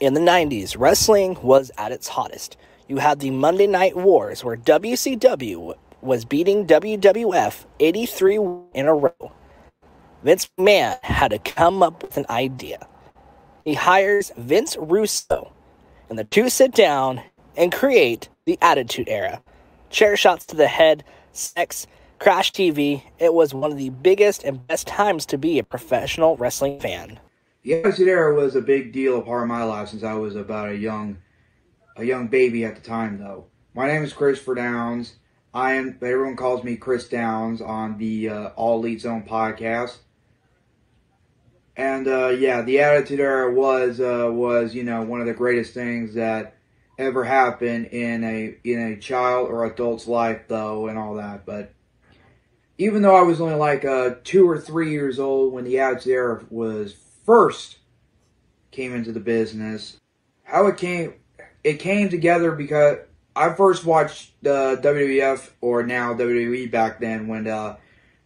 In the 90s, wrestling was at its hottest. You had the Monday Night Wars, where WCW was beating WWF 83 in a row. Vince McMahon had to come up with an idea. He hires Vince Russo, and the two sit down and create the Attitude Era. Chair shots to the head, sex, crash TV. It was one of the biggest and best times to be a professional wrestling fan. The Attitude Era was a big deal, a part of my life since I was about a young, a young baby at the time. Though my name is Christopher Downs. I am. Everyone calls me Chris Downs on the uh, All Elite Zone podcast. And uh, yeah, the Attitude Era was uh, was you know one of the greatest things that ever happened in a in a child or adult's life, though, and all that. But even though I was only like uh, two or three years old when the Attitude Era was first came into the business, how it came it came together because I first watched the WWF or now WWE back then when uh,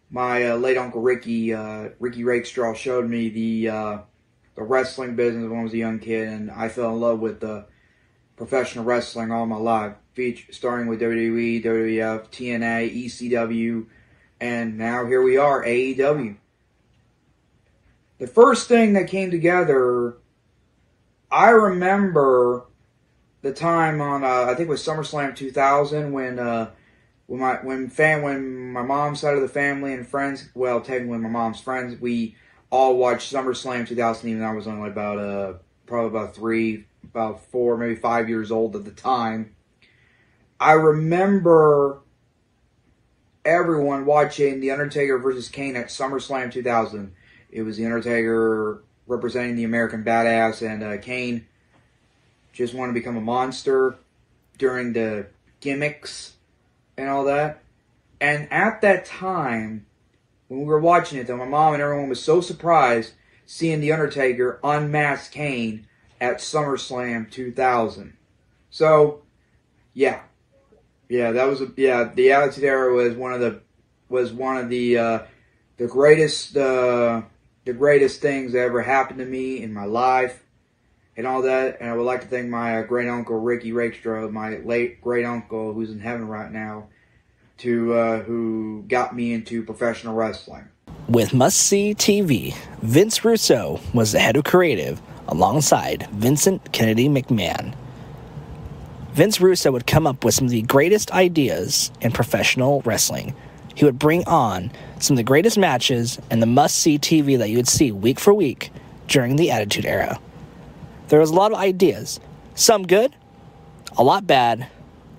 my uh, late uncle Ricky uh, Ricky Rakestraw showed me the uh, the wrestling business when I was a young kid, and I fell in love with the professional wrestling all my life, starting with WWE, WWF, TNA, ECW, and now here we are, AEW. The first thing that came together, I remember the time on uh, I think it was SummerSlam 2000 when uh, when my when fan when my mom's side of the family and friends well technically my mom's friends we all watched SummerSlam 2000 even I was only about uh probably about three about four maybe five years old at the time. I remember everyone watching The Undertaker versus Kane at SummerSlam 2000. It was The Undertaker representing the American Badass, and uh, Kane just wanted to become a monster during the gimmicks and all that. And at that time, when we were watching it, though, my mom and everyone was so surprised seeing The Undertaker unmask Kane at SummerSlam 2000. So, yeah, yeah, that was a, yeah. The Attitude Era was one of the was one of the uh, the greatest uh, the greatest things that ever happened to me in my life and all that. And I would like to thank my uh, great uncle Ricky Rakestraw, my late great uncle who's in heaven right now, to uh, who got me into professional wrestling. With Must See TV, Vince Russo was the head of creative alongside Vincent Kennedy McMahon. Vince Russo would come up with some of the greatest ideas in professional wrestling. He would bring on some of the greatest matches and the must see TV that you would see week for week during the Attitude Era. There was a lot of ideas, some good, a lot bad,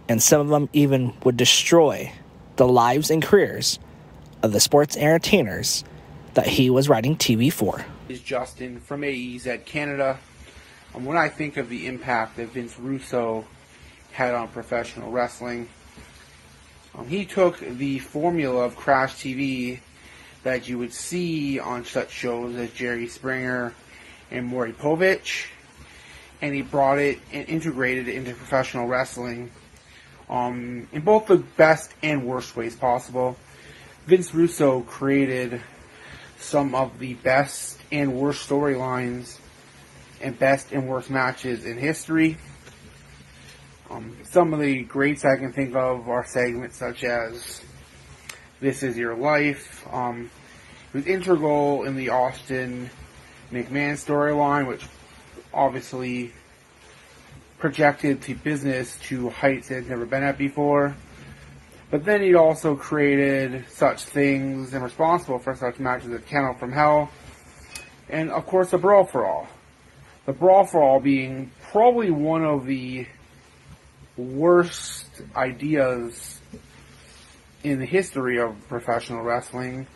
and some of them even would destroy the lives and careers of the sports entertainers that he was writing TV for. Is Justin from AEZ Canada. Um, when I think of the impact that Vince Russo had on professional wrestling, um, he took the formula of Crash TV that you would see on such shows as Jerry Springer and Maury Povich, and he brought it and integrated it into professional wrestling um, in both the best and worst ways possible. Vince Russo created some of the best and worst storylines and best and worst matches in history. Um, some of the greats I can think of are segments such as This Is Your Life. Um, was integral in the Austin McMahon storyline, which obviously projected the business to heights it had never been at before. But then he also created such things and responsible for such matches as Out from Hell, and of course the Brawl for All. The Brawl for All being probably one of the worst ideas in the history of professional wrestling,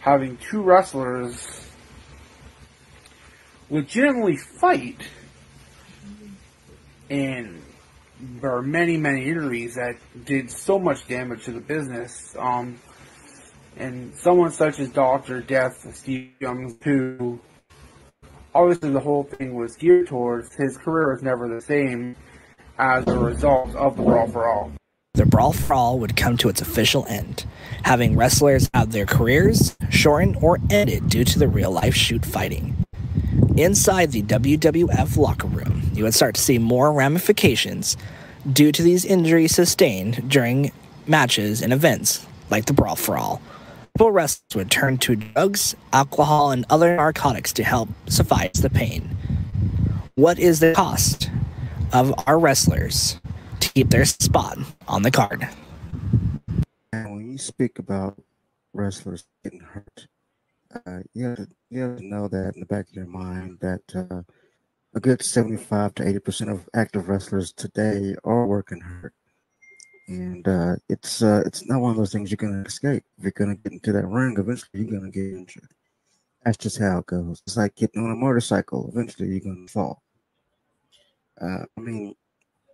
having two wrestlers legitimately fight and there are many, many injuries that did so much damage to the business. Um, and someone such as Doctor Death, Steve Young, who obviously the whole thing was geared towards, his career was never the same as a result of the Brawl for All. The Brawl for All would come to its official end, having wrestlers have their careers shortened or ended due to the real life shoot fighting. inside the WWF locker room, you would start to see more ramifications due to these injuries sustained during matches and events like the Brawl for All. People wrestlers would turn to drugs, alcohol, and other narcotics to help suffice the pain. What is the cost of our wrestlers to keep their spot on the card? And when you speak about wrestlers getting hurt, uh, you, have to, you have to know that in the back of your mind that uh, a good 75 to 80 percent of active wrestlers today are working hurt and uh, it's uh, it's not one of those things you're gonna escape. If you're gonna get into that ring, eventually you're gonna get injured. That's just how it goes. It's like getting on a motorcycle. Eventually you're gonna fall. Uh, I mean,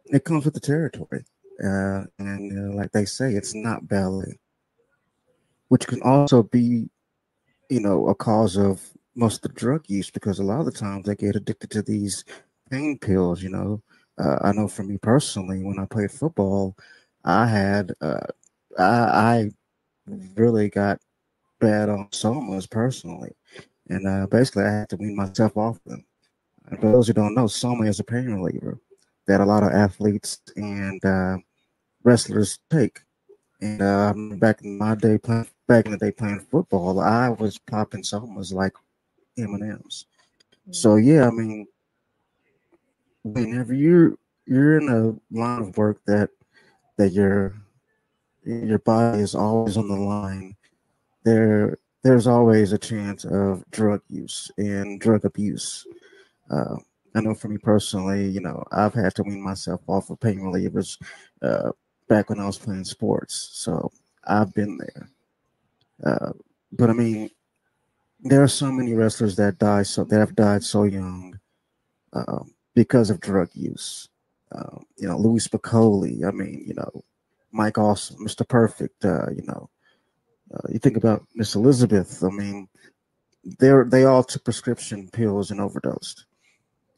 it comes with the territory, uh, and like they say, it's not ballet, which can also be, you know, a cause of most of the drug use because a lot of the times they get addicted to these pain pills. You know, uh, I know for me personally, when I played football I had uh, I, I really got bad on somas personally, and uh, basically I had to wean myself off them. And for those who don't know, soma is a pain reliever that a lot of athletes and uh, wrestlers take. And uh, back in my day, playing, back in the day playing football, I was popping somas like M and M's. So yeah, I mean, whenever you're you're in a line of work that that your your body is always on the line, there there's always a chance of drug use and drug abuse. Uh, I know for me personally, you know, I've had to wean myself off of pain relievers uh, back when I was playing sports, so I've been there. Uh, but I mean, there are so many wrestlers that die so that have died so young um, because of drug use. Um, you know, Louie Spicolli. I mean, you know, Mike Awesome, Mr. Perfect. Uh, you know, uh, you think about Miss Elizabeth. I mean, they're they all took prescription pills and overdosed.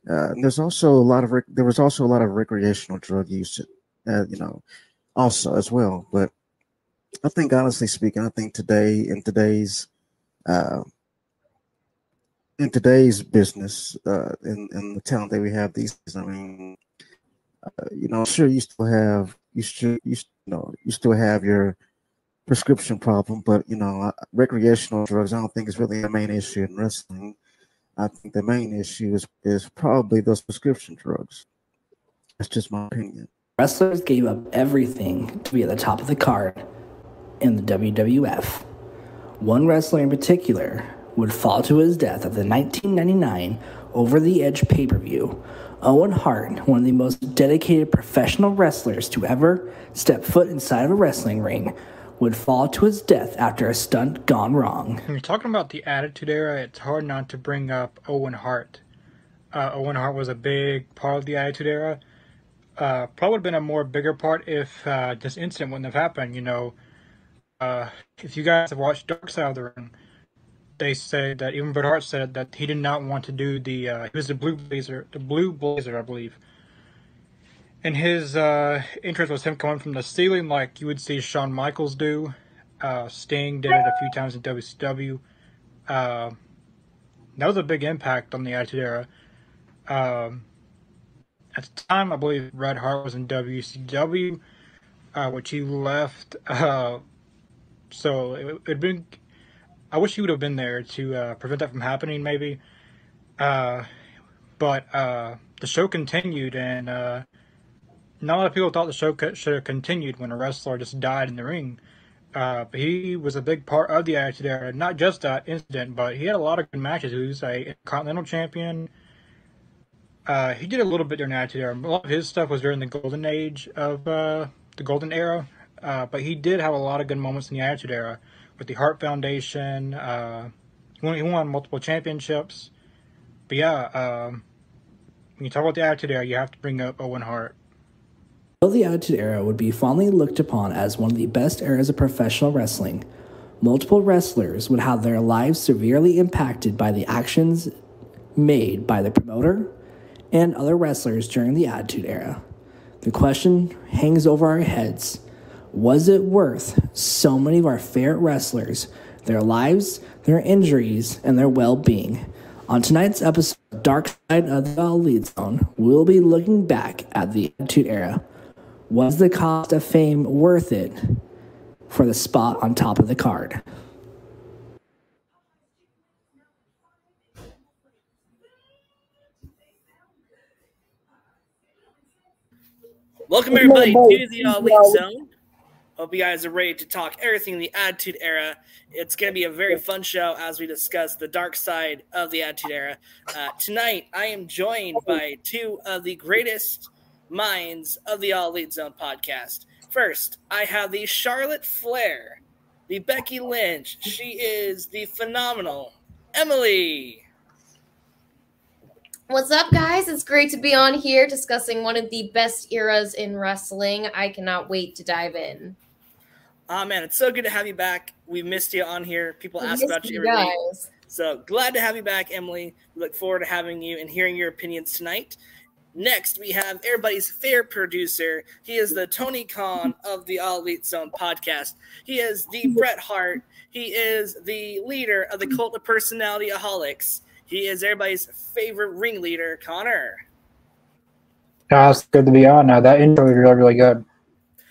Uh, there's also a lot of rec- there was also a lot of recreational drug use, uh, you know, also as well. But I think, honestly speaking, I think today in today's uh, in today's business, uh, in in the talent that we have these days, I mean, uh, you know, sure you still have you still you, you know you still have your prescription problem, but you know, uh, recreational drugs I don't think is really the main issue in wrestling. I think the main issue is is probably those prescription drugs. That's just my opinion. Wrestlers gave up everything to be at the top of the card in the WWF. One wrestler in particular would fall to his death at the 1999 Over the Edge pay per view Owen Hart, one of the most dedicated professional wrestlers to ever step foot inside of a wrestling ring, would fall to his death after a stunt gone wrong. When you're talking about the Attitude Era, it's hard not to bring up Owen Hart. Uh, Owen Hart was a big part of the Attitude Era. Uh, probably would have been a more bigger part if uh, this incident wouldn't have happened. You know, uh, if you guys have watched Dark Side of the Ring, they said that even Bret Hart said that he did not want to do the uh, he was the blue blazer the blue blazer I believe and his uh, interest was him coming from the ceiling like you would see Shawn Michaels do. Uh, Sting did it a few times in WCW uh, that was a big impact on the Attitude Era. Um, at the time I believe Bret Hart was in WCW uh, which he left. Uh, so it had been I wish he would have been there to uh, prevent that from happening, maybe. Uh, but uh, the show continued, and uh, not a lot of people thought the show should have continued when a wrestler just died in the ring. Uh, but he was a big part of the Attitude Era, not just that incident, but he had a lot of good matches. He was a Continental Champion. Uh, he did a little bit during the Attitude Era. A lot of his stuff was during the Golden Age of the Golden Era, but he did have a lot of good moments in the Attitude Era with the Hart Foundation. Uh, he, won, he won multiple championships. But yeah, um, when you talk about the Attitude Era, you have to bring up Owen Hart. Though the Attitude Era would be fondly looked upon as one of the best eras of professional wrestling, multiple wrestlers would have their lives severely impacted by the actions made by the promoter and other wrestlers during the Attitude Era. The question hangs over our heads was it worth so many of our favorite wrestlers, their lives, their injuries, and their well being On tonight's episode Dark Side of the Elite Zone, we'll be looking back at the Attitude Era. Was the cost of fame worth it for the spot on top of the card? Welcome everybody to the All Elite Zone. Hope you guys are ready to talk everything in the Attitude Era. It's going to be a very fun show as we discuss the dark side of the Attitude Era. Uh, tonight, I am joined by two of the greatest minds of the All Elite Zone podcast. First, I have the Charlotte Flair, the Becky Lynch. She is the phenomenal Emily. What's up, guys? It's great to be on here discussing one of the best eras in wrestling. I cannot wait to dive in. Ah, man, it's so good to have you back. We missed you on here. People We ask about you every week. guys. So glad to have you back, Emily. We look forward to having you and hearing your opinions tonight. Next, we have everybody's fair producer. He is the Tony Khan of the All Elite Zone podcast. He is the Bret Hart. He is the leader of the Cult of Personality Aholics. He is everybody's favorite ringleader, Connor. Uh, it's good to be on. Uh, that intro was really, really good.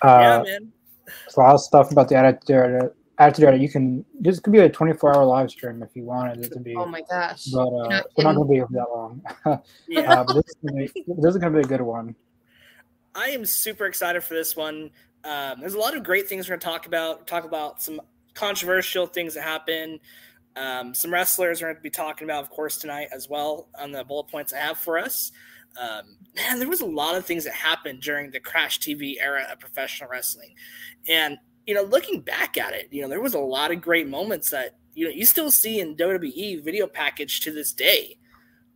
yeah, Uh, man. there's a lot of stuff about the attitude. Era- Attitude Era. You can. This could be a 24-hour live stream if you wanted it to be. Oh my gosh. but uh, not we're not going to be here for that long. Yeah. uh, but this is, gonna be, this is going to be a good one. I am super excited for this one. Um, there's a lot of great things we're going to talk about. Talk about some controversial things that happen. Um, some wrestlers we're going to be talking about, of course, tonight as well on the bullet points I have for us. Um, man, there was a lot of things that happened during the Crash TV era of professional wrestling, and you know, looking back at it, you know, there was a lot of great moments that you know you still see in WWE video package to this day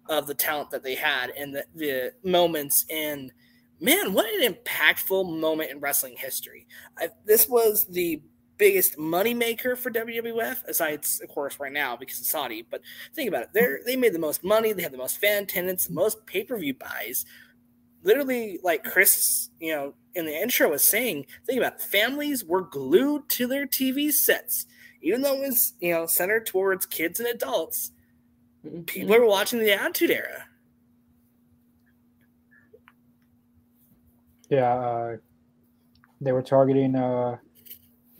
of the talent that they had and the, the moments and man, what an impactful moment in wrestling history. I, this was the biggest moneymaker for WWF, aside, of course, right now because of Saudi. But think about it. They're, they made the most money. They had the most fan attendance, the most pay-per-view buys. Literally, like Chris, you know, in the intro was saying, think about it. Families were glued to their TV sets. Even though it was, you know, centered towards kids and adults, people were watching the Attitude Era. Yeah, uh, they were targeting uh,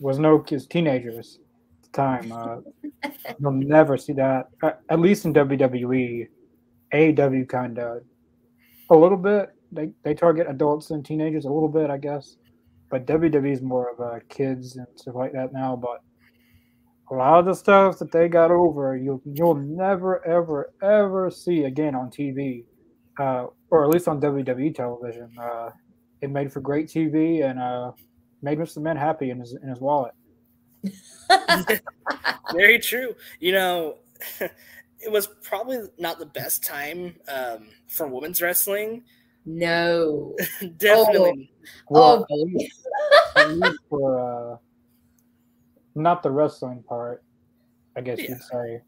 was no kids, teenagers at the time. Uh, you'll never see that, uh, at least in WWE. AEW kind of a little bit. They they target adults and teenagers a little bit, I guess. But WWE is more of uh, kids and stuff like that now. But a lot of the stuff that they got over, you'll you'll never ever ever see again on TV, uh, or at least on WWE television. Uh, it made for great TV and uh, made Mr. Man happy in his in his wallet. Very true. You know, it was probably not the best time um, for women's wrestling. No. Definitely. Well, oh, at least, at least for uh, not the wrestling part, I guess Yeah. you'd say.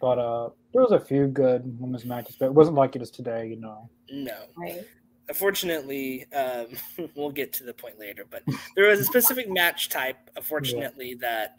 But uh, there was a few good women's matches, but it wasn't like it is today, you know. no. right. Unfortunately, um, we'll get to the point later, but there was a specific match type, unfortunately, that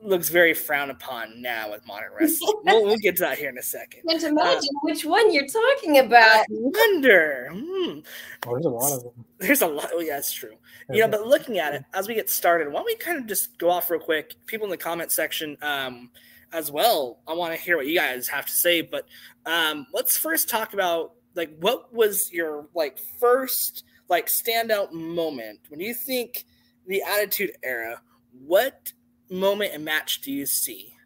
looks very frowned upon now with modern wrestling. we'll, we'll get to that here in a second. Can't imagine which one you're talking about. I wonder. Hmm. Well, there's a lot of them. There's a lot. Oh, yeah, that's true. You know, but looking at it as we get started, why don't we kind of just go off real quick? People in the comment section um, as well. I want to hear what you guys have to say, but um, let's first talk about like what was your like first like standout moment when you think the Attitude Era? What moment and match do you see?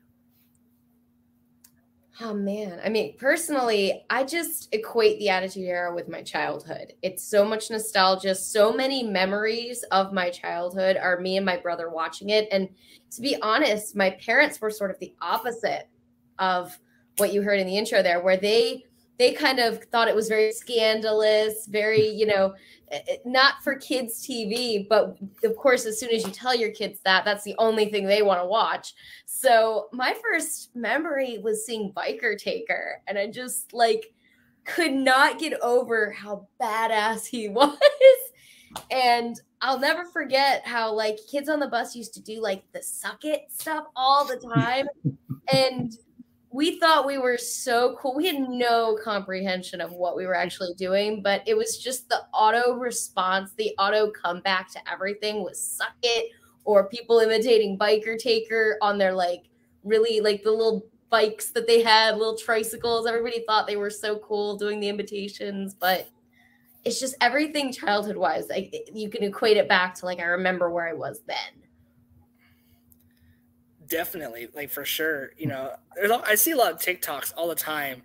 Oh man. I mean, personally, I just equate the Attitude Era with my childhood. It's so much nostalgia, so many memories of my childhood are me and my brother watching it. And to be honest, my parents were sort of the opposite of what you heard in the intro there, where they they kind of thought it was very scandalous, very, you know, eh, eh, not for kids TV, but of course, as soon as you tell your kids that, that's the only thing they want to watch. So my first memory was seeing Biker Taker, and I just like could not get over how badass he was. And I'll never forget how like kids on the bus used to do like the suck it stuff all the time. and we thought we were so cool. We had no comprehension of what we were actually doing, but it was just the auto response, the auto comeback to everything was suck it, or people imitating biker taker on their like really like the little bikes that they had, little tricycles. Everybody thought they were so cool doing the imitations, but it's just everything childhood wise. Like you can equate it back to like I remember where I was then definitely like for sure you know i see a lot of tiktoks all the time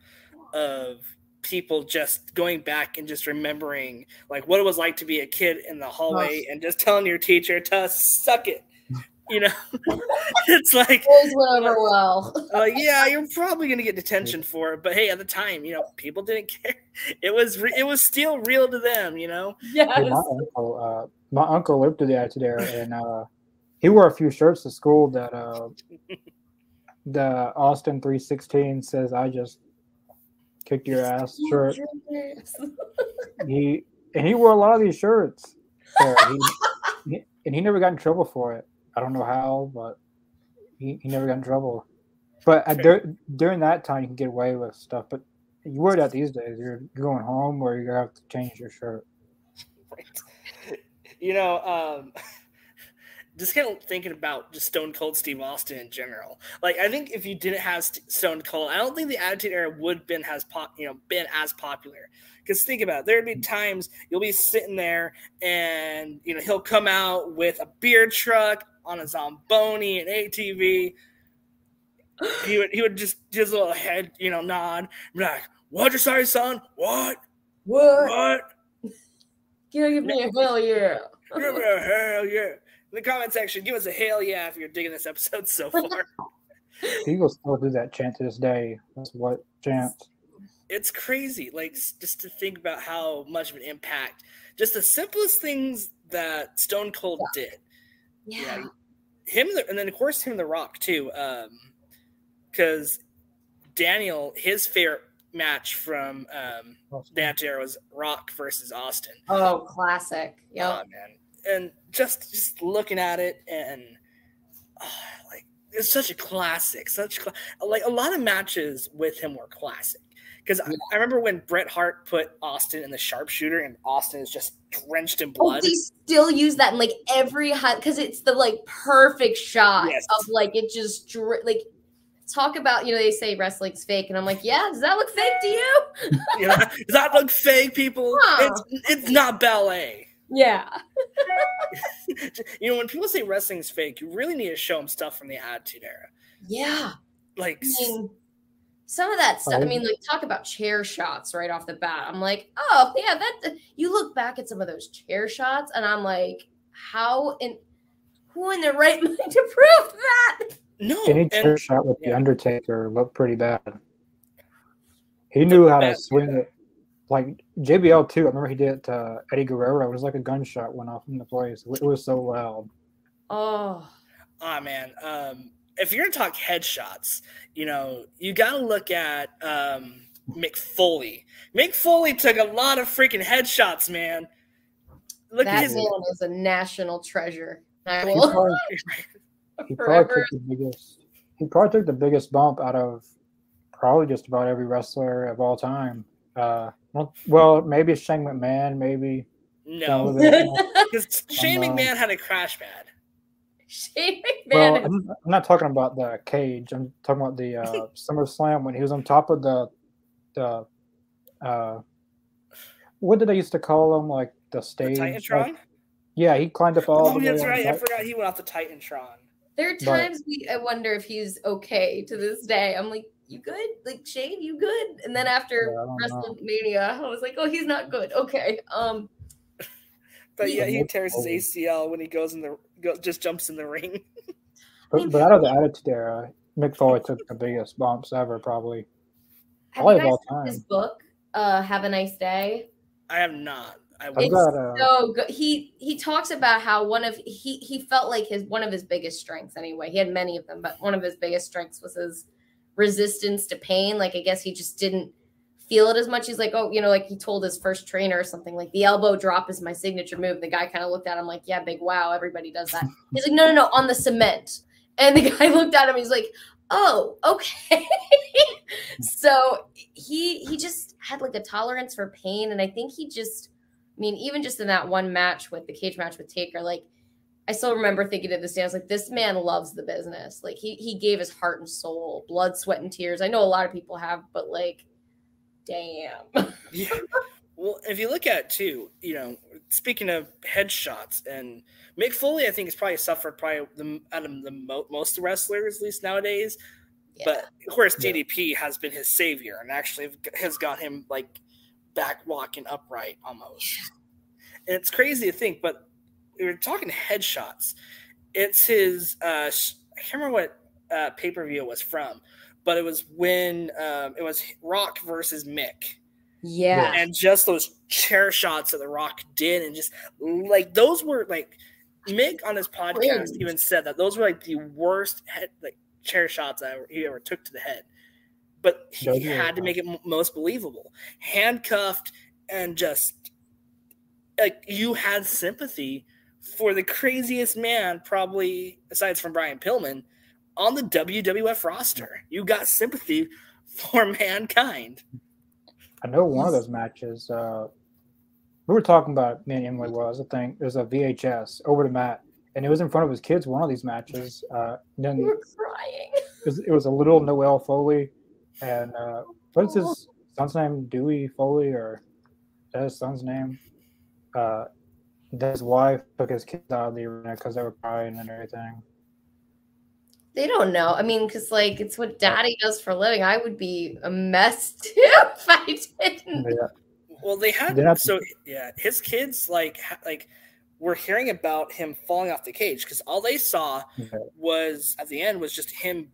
of people just going back and just remembering like what it was like to be a kid in the hallway and just telling your teacher to suck it you know? It's like always went over well. uh, yeah you're probably gonna get detention for it but hey at the time you know people didn't care. It was re- it was still real to them you know? Yeah my uncle uh, my uncle lived through the attitude era and uh he wore a few shirts to school that uh the Austin 316 says I just kicked your ass shirt. he and he wore a lot of these shirts. So he, he, and he never got in trouble for it. I don't know how, but he, he never got in trouble. But at, dur- during that time, you can get away with stuff. But you wear that these days. You're going home, or you're gonna have to change your shirt. Right. You know, um, just kind of thinking about just Stone Cold Steve Austin in general. Like, I think if you didn't have Stone Cold, I don't think the Attitude Era would been has pop, you know, been as popular. Because think about it, there'd be mm-hmm. times you'll be sitting there and you know he'll come out with a beer truck on a Zamboni, an ATV. He would he would just just a little head, you know, nod, be like, "What'd you say, son? What? What? What? Give me a hell yeah! Give me a hell yeah!" In the comment section, give us a hell yeah if you're digging this episode so far. People still do that chant to this day. That's what chant. It's crazy, like just to think about how much of an impact just the simplest things that Stone Cold yeah. did. Yeah. yeah. Him and then of course him the Rock too, Um because um, Daniel his favorite match from um, that era was Rock versus Austin. Oh, classic! Yeah, oh, man and just just looking at it and uh, like it's such a classic such like a lot of matches with him were classic because yeah. I, I, remember when Bret Hart put Austin in the sharpshooter and Austin is just drenched in blood. Oh, they still use that in like every hot because it's the like perfect shot yes. of like it just like talk about you know they say wrestling's fake and I'm like yeah does that look fake to you? yeah, does that look fake, people? Huh. It's it's not ballet. Yeah. you know, when people say wrestling's fake, you really need to show them stuff from the Attitude Era. Yeah. Like, I mean, some of that stuff. I mean, like, talk about chair shots right off the bat. I'm like, oh, yeah, that. You look back at some of those chair shots, and I'm like, how in who in their right mind to prove that? No. Any chair shot with yeah. the Undertaker looked pretty bad. He knew how to swing it like JBL too. I remember he did it to Eddie Guerrero. It was like a gunshot went off in the place. It was so loud. Oh, oh man. Um, if you're gonna talk headshots, you know you got to look at um, Mick Foley. Mick Foley took a lot of freaking headshots, man. Look that at his man is a national treasure. He probably, he probably took the biggest. He probably took the biggest bump out of probably just about every wrestler of all time. Uh, well, maybe Shane McMahon, maybe. No, because Shane uh, McMahon had a crash pad. Shane McMahon. Well, I'm, I'm, not talking about the cage. I'm talking about the uh, SummerSlam when he was on top of the the. Uh, what did they used to call him? Like the stage. The Titantron. Like, yeah, he climbed up all. Oh, that's right. I forgot he went off the Titantron. There are times but, we I wonder if he's okay to this day. I'm like, you good? Like Shane, you good? And then after yeah, WrestleMania, I was like, oh, he's not good. Okay. Um. But yeah, he tears his ACL when he goes in the go, just jumps in the ring. but, but out of the Attitude Era, Mick Foley took the biggest bumps ever, probably. Probably of all time. His book, uh, "Have a Nice Day." I have not. I it's got, uh, so good. He he talks about how one of he he felt like his one of his biggest strengths anyway. He had many of them, but one of his biggest strengths was his resistance to pain. Like I guess he just didn't feel it as much. He's like, oh, you know, like he told his first trainer or something like the elbow drop is my signature move. The guy kind of looked at him like, yeah, big wow, everybody does that. He's like, no, no, no, on the cement. And the guy looked at him. He's like, "Oh, okay." so he he just had like a tolerance for pain, and I think he just, I mean, even just in that one match with the cage match with Taker, like I still remember thinking to this day, I was like, this man loves the business. Like he he gave his heart and soul, blood, sweat, and tears. I know a lot of people have, but like, damn. Yeah. Well, if you look at it too, you know, speaking of headshots, and Mick Foley, I think has probably suffered probably the out of the mo- most wrestlers, at least nowadays. Yeah. But of course, Yeah. DDP has been his savior and actually has got him like back walking upright almost. And it's crazy to think, but we were talking headshots. It's his. Uh, I can't remember what uh, pay per view it was from, but it was when um, it was Rock versus Mick yeah. and just those chair shots that the Rock did, and just like those were like Mick on his podcast Cringe. even said that those were like the worst head like chair shots I ever, he ever took to the head. But he Those were- had to make it m- most believable, handcuffed and just like you had sympathy for the craziest man, probably aside from Brian Pillman, on the WWF roster. You got sympathy for mankind. I know one of those matches. Uh, we were talking about me and Emily was. I think there's a VHS over the mat, and it was in front of his kids. One of these matches. Uh, then You were crying. it was, it was a little Noelle Foley, and uh, what's his son's name? Dewey Foley, or is that his son's name? Uh, that his wife took his kids out of the arena because they were crying and everything. They don't know. I mean, because like it's what daddy does for a living. I would be a mess too if I didn't. Yeah. Well, they had They so yeah. His kids like ha- like were hearing about him falling off the cage because all they saw Yeah. was at the end was just him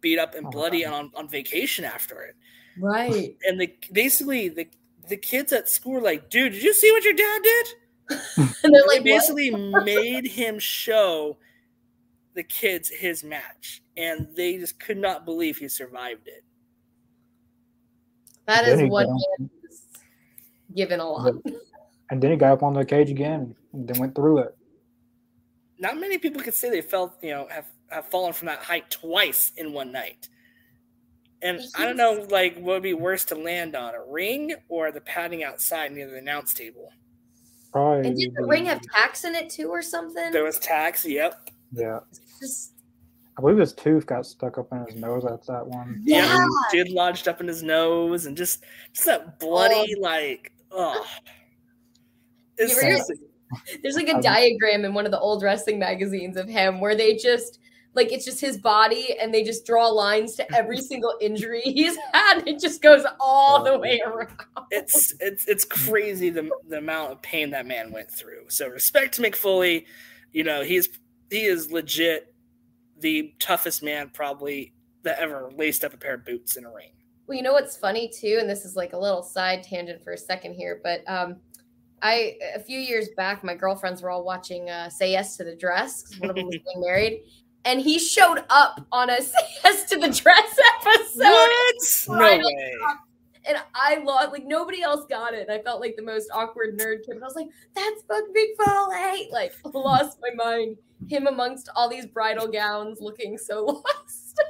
beat up and Oh, bloody wow. and on, on vacation after it. Right. And the basically the the kids at school were like, dude, did you see what your dad did? And they're like, what? basically made him show the kids his match, and they just could not believe he survived it. that Then is he one got- man who's given a lot. And then he got up on the cage again and then went through it. not many people could say they felt you know have, have fallen from that height twice in one night and i don't know like what would be worse to land on a ring or the padding outside near the announce table Probably. And did the ring have tacks in it too, or something? there was tacks yep Yeah. Just I believe his tooth got stuck up in his nose. That's that one. yeah. and jid lodged up in his nose and just just that bloody oh. like oh it's You ever hear- seriously- There's like a diagram in one of the old wrestling magazines of him where they just like it's just his body and they just draw lines to every single injury he's had. It just goes all the way around. it's it's it's crazy the, the amount of pain that man went through. So respect to Mick Foley. You know, he's he is legit the toughest man probably that ever laced up a pair of boots in a ring. Well, you know what's funny too, and this is like a little side tangent for a second here, but um, I a few years back, my girlfriends were all watching uh, "Say Yes to the Dress" because one of them was getting married, and he showed up on a "Say Yes to the Dress" episode, what? No way. and I lost. Like nobody else got it. I felt like the most awkward nerd kid, but I was like, "That's Buck Big Foley!" Like lost my mind. Him amongst all these bridal gowns, looking so lost.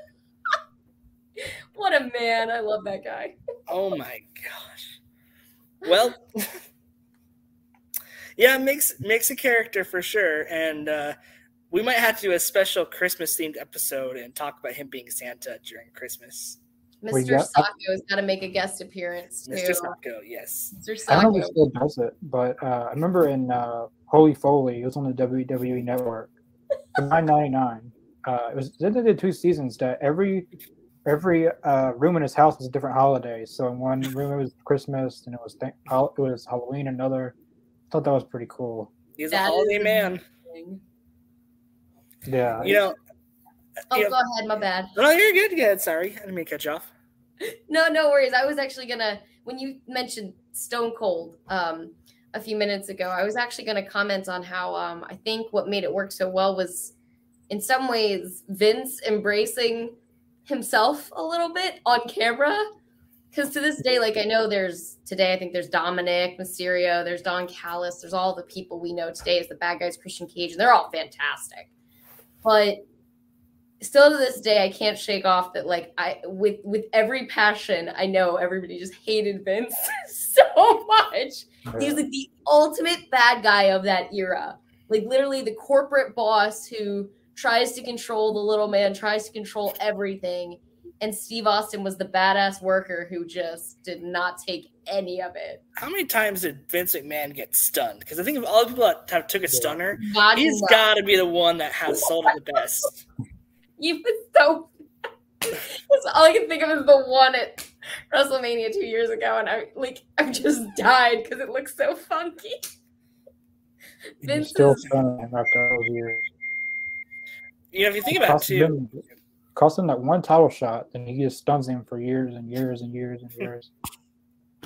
what a man! I love that guy. Oh my gosh. Well, yeah, makes makes a character for sure, and uh, we might have to do a special Christmas themed episode and talk about him being Santa during Christmas. We Mr. got- Socko's got to make a guest appearance too. Mr. Socko, yes. Mr. I don't know if he still does it, but uh, I remember in uh, Holy Foley, it was on the WWE Network. For nine ninety nine, uh, it was they did two seasons that every every uh, room in his house was a different holiday. So in one room it was Christmas, and it was th- it was Halloween. Another, I thought that was pretty cool. He's That a is holiday man. amazing. Yeah, You know, Oh, Yeah. go ahead. My bad. no, you're good. Good. Sorry, I didn't mean to cut you off. No, no worries. I was actually gonna when you mentioned Stone Cold um, a few minutes ago. I was actually gonna comment on how um, I think what made it work so well was, in some ways, Vince embracing himself a little bit on camera. Because to this day, like I know there's today, I think there's Dominik Mysterio, there's Don Callis, there's all the people we know today as the bad guys, Christian Cage, and they're all fantastic. But still to this day, I can't shake off that like I with with every passion, I know everybody just hated Vince so much. He was like the ultimate bad guy of that era. Like literally the corporate boss who tries to control the little man, tries to control everything. And Steve Austin was the badass worker who just did not take any of it. How many times did Vince McMahon get stunned? Because I think of all the people that have took a stunner, Not he's enough. got to be the one that has sold it the best. He was so. That's all I can think of is the one at WrestleMania two years ago, and I like I've just died because it looks so funky. He's Vince still is- stunning after all those years. You know, if you think about it Cost too, him, cost him that one title shot, and he just stuns him for years and years and years and years.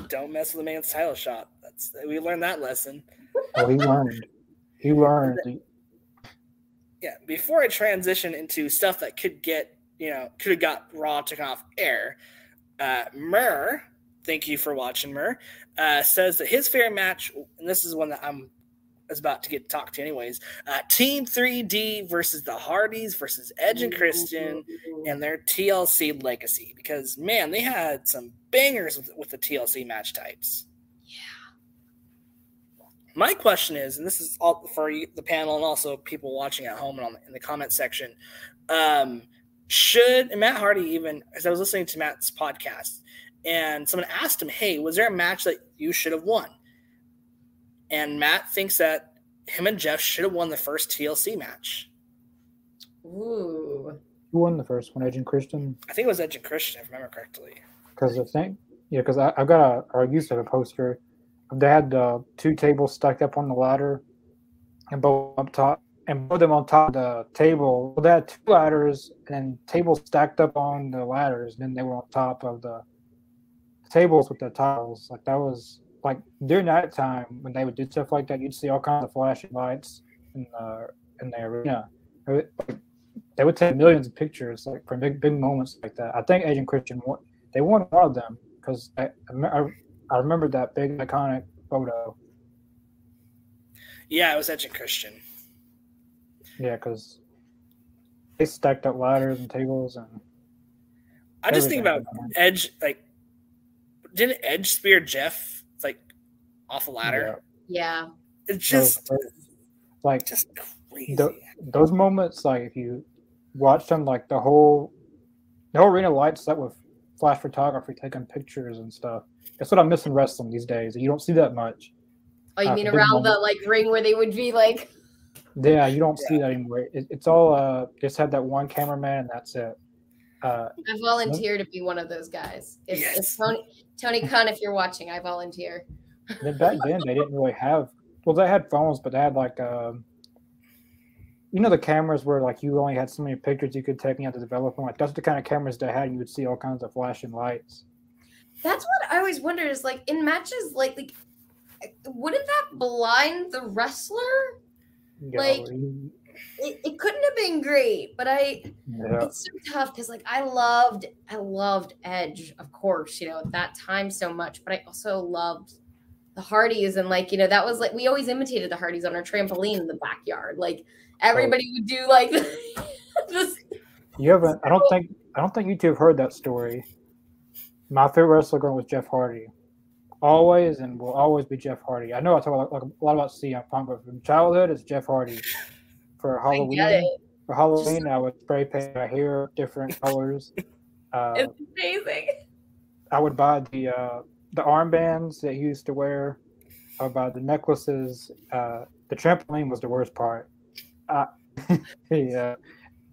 Don't mess with the man's title shot. That's we learned that lesson. well, he learned. He learned. Yeah, before I transition into stuff that could get, you know, could have got Raw taken off air, uh, Murr, thank you for watching, Murr, uh, says that his favorite match, and this is one that I'm is about to get talked to anyways, uh, Team 3D versus the Hardys versus Edge and Christian and their TLC legacy. Because, man, they had some bangers with, with the TLC match types. Yeah. My question is, and this is all for you, the panel and also people watching at home and on the, in the comment section. Um, should and Matt Hardy even, as I was listening to Matt's podcast, and someone asked him, "Hey, was there a match that you should have won?" And Matt thinks that him and Jeff should have won the first TLC match. Ooh. Who won the first one? Edge and Christian. I think it was Edge and Christian, if I remember correctly. Because the thing, yeah, because I've got a, or I used to have a poster. They had uh, two tables stacked up on the ladder, and both up top, and both of them on top of the table. Well, they had two ladders and tables stacked up on the ladders, and then they were on top of the tables with the tiles. Like that was like during that time when they would do stuff like that, you'd see all kinds of flashing lights in the in the arena. Would- like, they would take millions of pictures like for big big moments like that. I think Edge and Christian won. They won one of them because I, I I remember that big iconic photo. Yeah, it was Edge and Christian. Yeah, because they stacked up ladders and tables and. I just think about. Edge, like, didn't Edge spear Jeff off a ladder? Yeah. It's just, Those- like just crazy. the, those moments, like if you watch them, like the whole the whole arena lights up with flash photography, taking pictures and stuff. That's what I miss in wrestling these days. You don't see that much. Oh, you Uh, mean big around the like ring where they would be like Yeah, you don't see that anymore. It, it's all uh, just had that one cameraman and that's it. Uh, I volunteer to be one of those guys. If, Yes. if Tony Tony Khan, if you're watching, I volunteer. Then back then they didn't really have. Well, they had phones, but they had like um, you know, the cameras where like you only had so many pictures you could take and you had to develop them. Like that's the kind of cameras they had. You would see all kinds of flashing lights. That's what I always wonder is like in matches like like wouldn't that blind the wrestler? Know, Like- It, it couldn't have been great, but I yeah. it's so tough because like I loved I loved Edge, of course, you know, at that time so much, but I also loved the Hardys and like, you know, that was like we always imitated the Hardys on our trampoline in the backyard. Like everybody would do like this You haven't. I don't think. I don't think you two have heard that story. My favorite wrestler growing was Jeff Hardy. Always and will always be Jeff Hardy. I know I talk a lot, like, a lot about CM Punk, but from childhood, it's Jeff Hardy. For Halloween, for Halloween, I would spray paint my hair different colors. Uh, It's amazing. I would buy the uh, the armbands that he used to wear. about the necklaces. Uh, the trampoline was the worst part. Uh, yeah,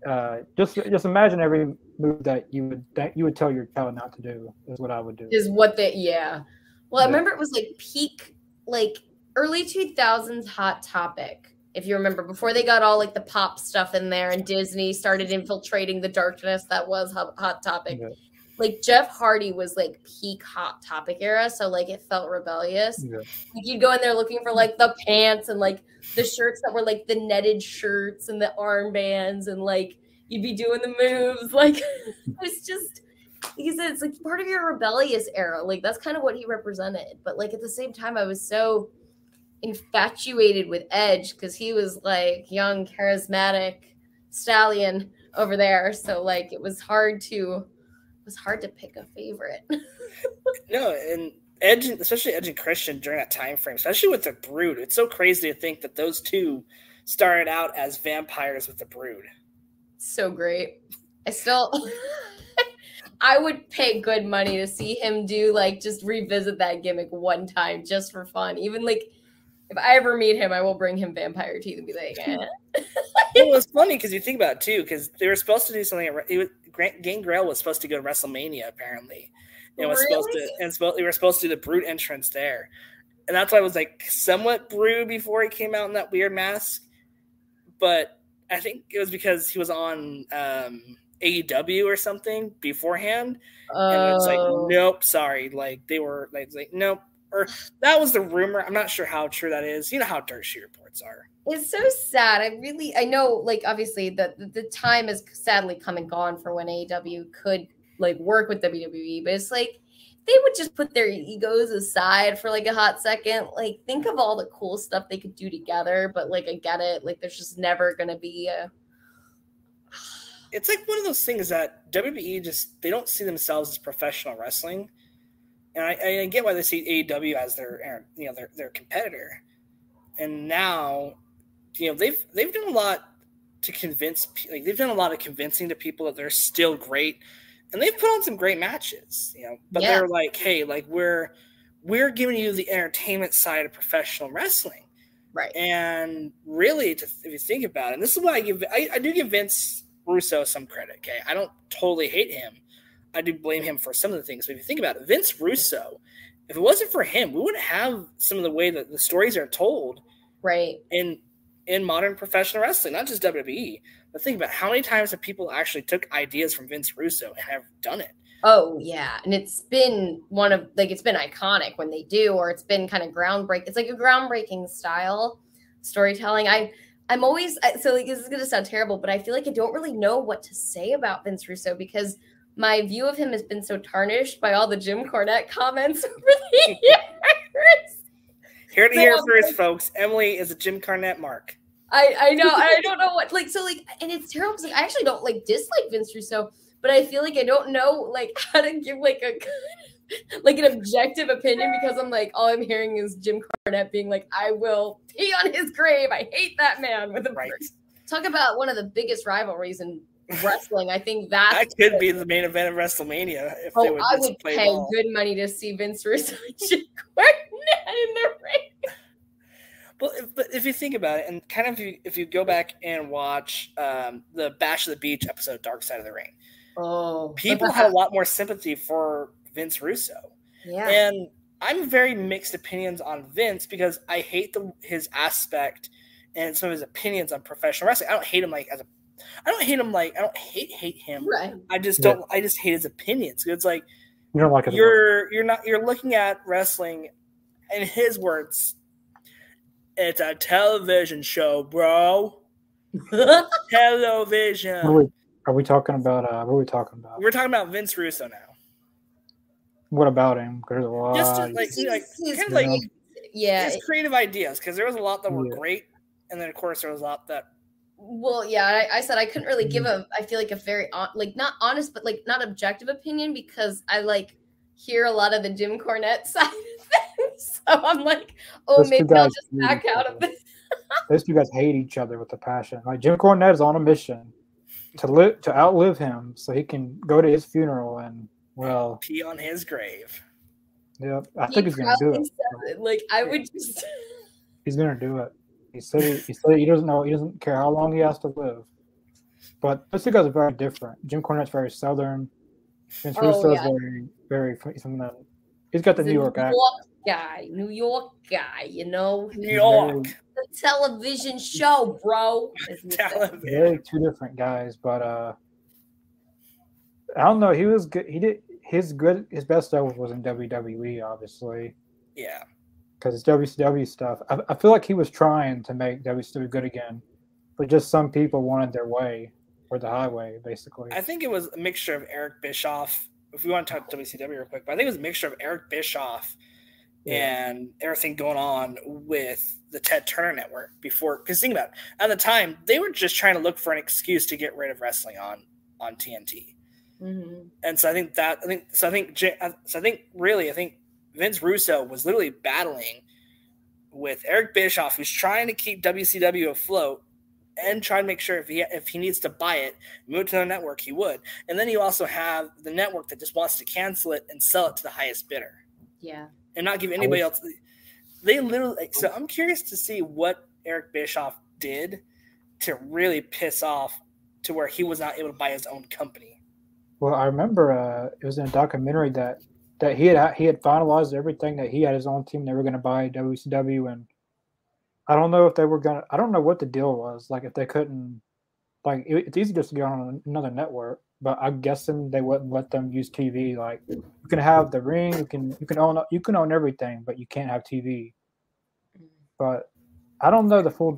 uh, just just imagine every move that you would that you would tell your child not to do is what I would do. Is what they yeah. Well, I remember it was like peak like early 2000s hot topic. If you remember before they got all like the pop stuff in there and Disney started infiltrating the darkness that was hot, hot topic. Yeah. Like Jeff Hardy was like peak hot topic era, so like it felt rebellious. Yeah. Like you'd go in there looking for like the pants and like the shirts that were like the netted shirts and the armbands and like you'd be doing the moves. Like it was just he said, it's like part of your rebellious era. Like that's kind of what he represented. But like at the same time, I was so infatuated with Edge because he was like young, charismatic stallion over there. So like it was hard to was hard to pick a favorite. no, and Edge, especially Edge and Christian during that time frame, especially with the Brood, it's so crazy to think that those two started out as vampires with the Brood. So great. I still I would pay good money to see him do like just revisit that gimmick one time just for fun. Even like if I ever meet him, I will bring him vampire teeth and be like, eh. it was funny because you think about it too, because they were supposed to do something. It was, Gangrel was supposed to go to WrestleMania apparently. It was really? supposed to, and supposed, they were supposed to do the Brood entrance there, and that's why I was like somewhat Brood before he came out in that weird mask. But I think it was because he was on um, AEW or something beforehand, oh. and it's like, oh. nope, sorry, like they were like, like nope, or that was the rumor. I'm not sure how true that is. You know how dirt sheet reports are. It's so sad. I really, I know, like obviously the the time is sadly come and gone for when AEW could like work with WWE, but it's like they would just put their egos aside for like a hot second. Like think of all the cool stuff they could do together, but like I get it. Like there's just never gonna be a it's like one of those things that WWE just they don't see themselves as professional wrestling, and I, I get why they see AEW as their you know their their competitor, and now you know they've they've done a lot to convince like they've done a lot of convincing to people that they're still great, and they've put on some great matches, you know, but yeah. they're like, hey, like we're we're giving you the entertainment side of professional wrestling. Right. And really, to, if you think about it, and this is why I give I, I do give Vince Russo some credit. Okay, I don't totally hate him. I do blame him for some of the things. But if you think about it, Vince Russo, if it wasn't for him, we wouldn't have some of the way that the stories are told. Right. In in modern professional wrestling, not just WWE. But think about how many times have people actually took ideas from Vince Russo and have done it. Oh yeah, and it's been one of like it's been iconic when they do, or it's been kind of groundbreaking. It's like a groundbreaking style storytelling. I I'm always so like this is gonna sound terrible, but I feel like I don't really know what to say about Vince Russo because my view of him has been so tarnished by all the Jim Cornette comments over the years. Here to hear first, folks. Emily is a Jim Cornette mark. I I know I don't know what like so like and it's terrible because like, I actually don't like dislike Vince Russo, but I feel like I don't know like how to give like a like an objective opinion because I'm like, all I'm hearing is Jim Cornette being like, I will pee on his grave. I hate that man with a right. Talk about one of the biggest rivalries in wrestling. I think that that could be the main event of WrestleMania. If oh, would I would pay ball. good money to see Vince Russo and Jim in the ring. Well, if, but if you think about it, and kind of if you, if you go back and watch um, the Bash of the Beach episode, Dark Side of the Ring, oh, people had a lot more sympathy for Vince Russo. Yeah. And I'm very mixed opinions on Vince because I hate the his aspect and some of his opinions on professional wrestling. I don't hate him like as a I don't hate him like I don't hate hate him. Right. I just don't yeah. I just hate his opinions. It's like you don't like it. You're you're not you're looking at wrestling in his words. It's a television show, bro. television. Are we, are we talking about uh what are we talking about? We're talking about Vince Russo now. What about him? There's a lot. Just to, like, like kind of like yeah, his creative ideas because there was a lot that were yeah. great, and then of course there was a lot that. Well, yeah, I, I said I couldn't really give mm. a. I feel like a very like not honest, but like not objective opinion because I like hear a lot of the Jim Cornette side of things. So I'm like, oh, Those maybe I'll just back out of this. Those two guys hate each other with a passion. Like Jim Cornette is on a mission to live to outlive him, so he can go to his funeral and well, pee on his grave. Yep, I he think he's gonna do it. it. Like I would just. He's gonna do it. He said he, he said he doesn't know. He doesn't care how long he has to live. But those two guys are very different. Jim Cornette's very southern. Vince oh, Russo's yeah. very, very from the. He's got the, the New York, New York guy, New York guy. You know, New York. the television show, bro. television. Very two different guys, but uh, I don't know. He was good. He did his good. His best stuff was in WWE, obviously. Yeah. Because it's WCW stuff. I, I feel like he was trying to make WCW good again, but just some people wanted their way or the highway, basically. I think it was a mixture of Eric Bischoff. If we want to talk WCW real quick, but I think it was a mixture of Eric Bischoff Yeah. and everything going on with the Ted Turner network before. Because think about it, at the time they were just trying to look for an excuse to get rid of wrestling on on TNT. Mhm. And so I think that I think so I think J- uh, so I think really I think Vince Russo was literally battling with Eric Bischoff, who's trying to keep WCW afloat and try to make sure if he if he needs to buy it, move to the network, he would. And then you also have the network that just wants to cancel it and sell it to the highest bidder Yeah. and not give anybody else. They literally. So I'm curious to see what Eric Bischoff did to really piss off to where he was not able to buy his own company. Well, I remember uh, it was in a documentary that that he had he had finalized everything that he had his own team. They were going to buy WCW, and I don't know if they were going. to I don't know what the deal was. Like if they couldn't, like it, it's easy just to get on another network, but I'm guessing they wouldn't let them use TV. Like you can have the ring, you can you can own you can own everything, but you can't have TV. Mm. But I don't know the full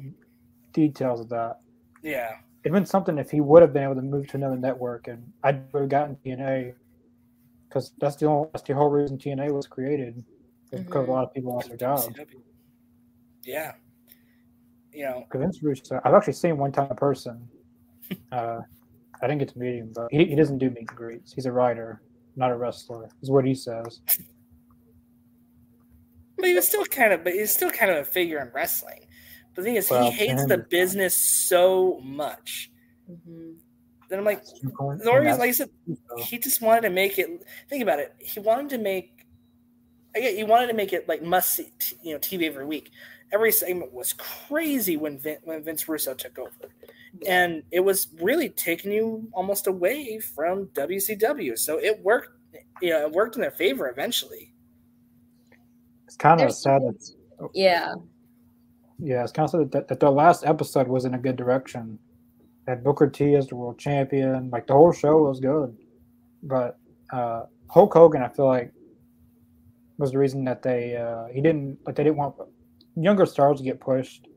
details of that. Yeah, It'd been something if he would have been able to move to another network, and I would have gotten TNA because that's the only, that's the whole reason TNA was created. is Because a lot of people lost their jobs. WCW. Yeah, you know, Because Vince Russo, I've actually seen one time in person. Uh, I didn't get to meet him, but he, he doesn't do meet and greets. He's a writer, not a wrestler. Is what he says. but he was still kind of, but he's still kind of a figure in wrestling. But the thing is, Well, he hates and- the business so much Mhm. That I'm like, And the reason, like I said, he just wanted to make it. Think about it. He wanted to make. I get. He wanted to make it like must see, t- you know, TV every week. Every segment was crazy when Vin, when Vince Russo took over, and it was really taking you almost away from WCW. So it worked. You know, it worked in their favor eventually. It's kind of There's- sad that Yeah. Yeah, it's kind of sad that, that the last episode was in a good direction. Had Booker T as the world champion. Like the whole show was good, but uh, Hulk Hogan, I feel like, was the reason that they uh, he didn't like they didn't want younger stars to get pushed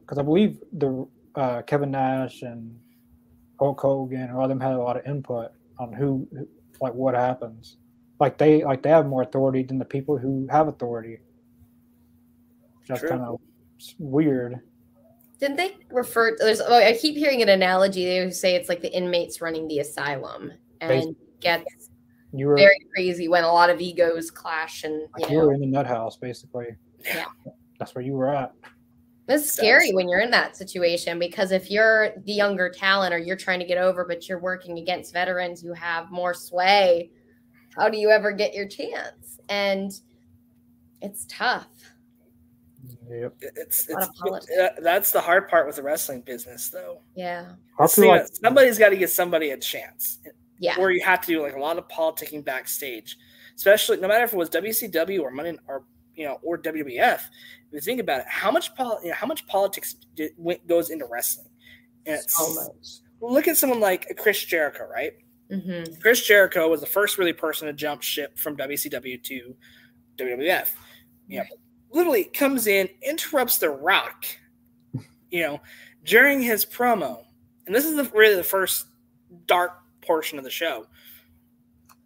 because I believe the uh, Kevin Nash and Hulk Hogan and all of them had a lot of input on who who- like what happens. Like they like they have more authority than the people who have authority. That's kind of weird. Didn't they refer? To, there's. Oh, I keep hearing an analogy. They say it's like the inmates running the asylum, and gets You were very crazy when a lot of egos clash, and you you know were in the nut house basically. Yeah. That's where you were at. it's scary when you're in that situation because if you're the younger talent or you're trying to get over, but you're working against veterans who have more sway, how do you ever get your chance? And it's tough. Yep. It's, it's of uh, that's the hard part with the wrestling business, though. Yeah. I See, feel like somebody's got to give somebody a chance. Yeah. or you have to do like a lot of politicking backstage, especially no matter if it was WCW or Money or you know or WWF. If you think about it, how much pol- you know, how much politics did, went, goes into wrestling? And it's, So much. look at someone like Chris Jericho, right? Mm-hmm. Chris Jericho was the first really person to jump ship from WCW to WWF. You know, literally comes in, interrupts The Rock, you know, during his promo, and this is the, really the first dark portion of the show.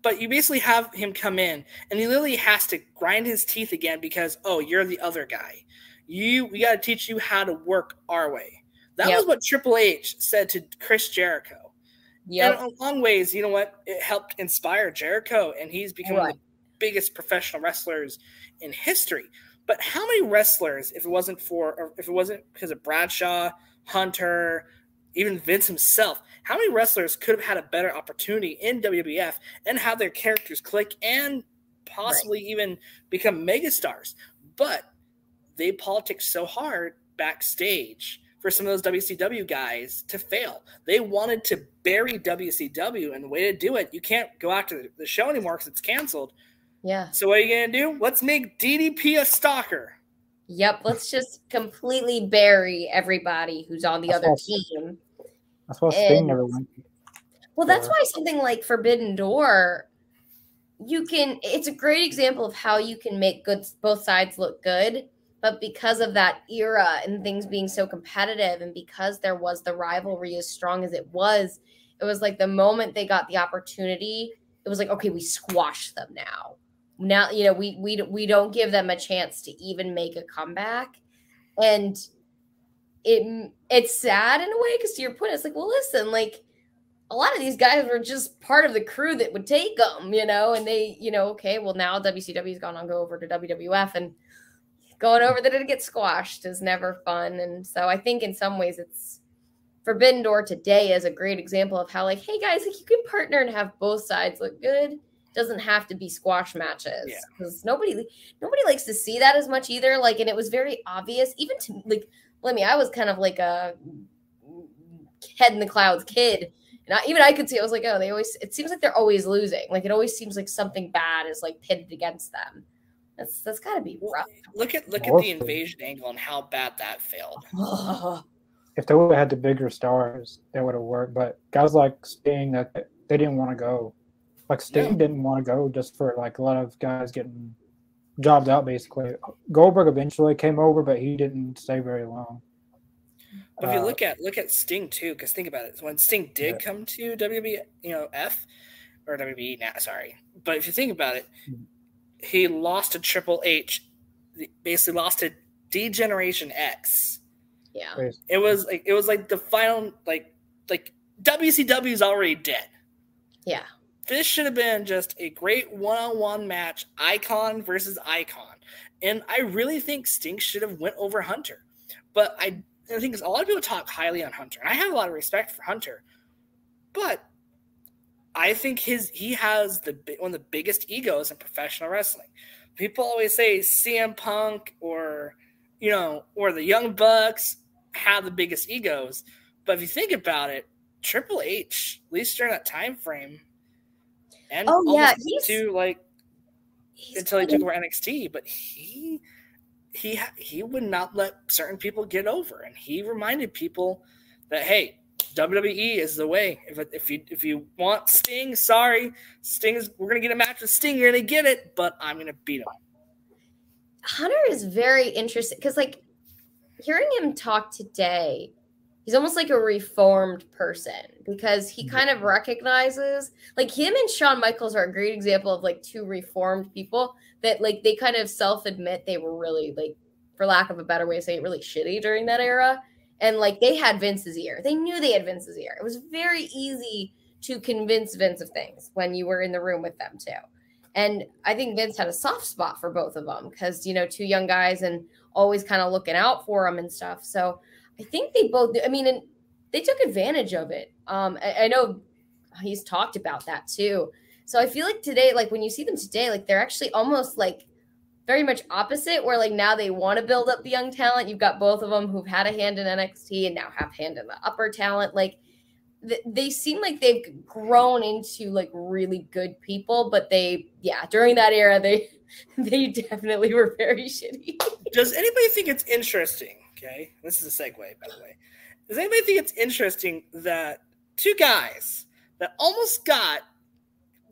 But you basically have him come in, and he literally has to grind his teeth again because oh, you're the other guy. You we got to teach you how to work our way. That Yep. was what Triple H said to Chris Jericho. Yeah, And in long ways, you know what? It helped inspire Jericho, and he's become one of the biggest professional wrestlers in history. But how many wrestlers, if it wasn't for, or if it wasn't because of Bradshaw, Hunter, even Vince himself, how many wrestlers could have had a better opportunity in WWF and have their characters click and possibly even become megastars? But they politic so hard backstage for some of those WCW guys to fail. They wanted to bury WCW, and the way to do it, you can't go after the show anymore because it's canceled. Yeah. So what are you gonna do? Let's make DDP a stalker. Yep. Let's just completely bury everybody who's on the That's other awesome. team. that's why Sting And- never went. Well, that's why something like Forbidden Door, you can. It's a great example of how you can make good both sides look good, but because of that era and things being so competitive, and because there was the rivalry as strong as it was, it was like the moment they got the opportunity, it was like, okay, we squash them now. Now you know we we we don't give them a chance to even make a comeback. And it it's sad in a way because to your point it's like well listen like a lot of these guys were just part of the crew that would take them you know and they you know okay well now wcw's gone on go over to wwf and going over there to get squashed is never fun. And so i think in some ways it's forbidden door today is a great example of how like hey guys like you can partner and have both sides look good doesn't have to be squash matches because yeah. nobody nobody likes to see that as much either like and it was very obvious even to like let me i was kind of like a head in the clouds kid and I, even i could see i was like oh they always it seems like they're always losing like it always seems like something bad is like pitted against them. That's that's got to be rough. look at look at the invasion angle and how bad that failed. If they would have had the bigger stars that would have worked but guys like sting that they didn't want to go like Sting yeah. didn't want to go just for like a lot of guys getting jobbed out basically. Goldberg eventually came over, but he didn't stay very long. But if you uh, look at look at Sting too, because think about it, when Sting did yeah. come to WWE, you know, F or WWE now, sorry. But if you think about it, hmm. he lost to Triple H, basically lost to D Generation X. Yeah, it was like it was like the final like like WCW is already dead. Yeah, this should have been just a great one-on-one match, icon versus icon. And I really think Sting should have went over Hunter. But I, I think a lot of people talk highly on Hunter, and I have a lot of respect for Hunter. But I think his he has the one of the biggest egos in professional wrestling. People always say CM Punk or you know or the Young Bucks have the biggest egos, but if you think about it, Triple H, at least during that time frame, and oh yeah, he's to like until he took over NXT, but he he he would not let certain people get over, and he reminded people that hey, WWE is the way. If if you if you want Sting, sorry, Sting is we're gonna get a match with Sting, you're gonna get it, but I'm gonna beat him. Hunter is very interesting because like hearing him talk today he's almost like a reformed person because he kind of recognizes like him and Shawn Michaels are a great example of like two reformed people that like they kind of self-admit they were really like for lack of a better way to say it really shitty during that era and like they had Vince's ear. They knew they had Vince's ear. It was very easy to convince Vince of things when you were in the room with them too. And I think Vince had a soft spot for both of them because, you know, two young guys and always kind of looking out for them and stuff. So I think they both. I mean, and they took advantage of it. Um, I, I know he's talked about that too. So I feel like today, like when you see them today, like they're actually almost like very much opposite. Where like now they want to build up the young talent. You've got both of them who've had a hand in NXT and now have hand in the upper talent. Like th- they seem like they've grown into like really good people. But they, yeah, during that era, they they definitely were very shitty. Does anybody think it's interesting Okay, this is a segue, by the way. Does anybody think it's interesting that two guys that almost got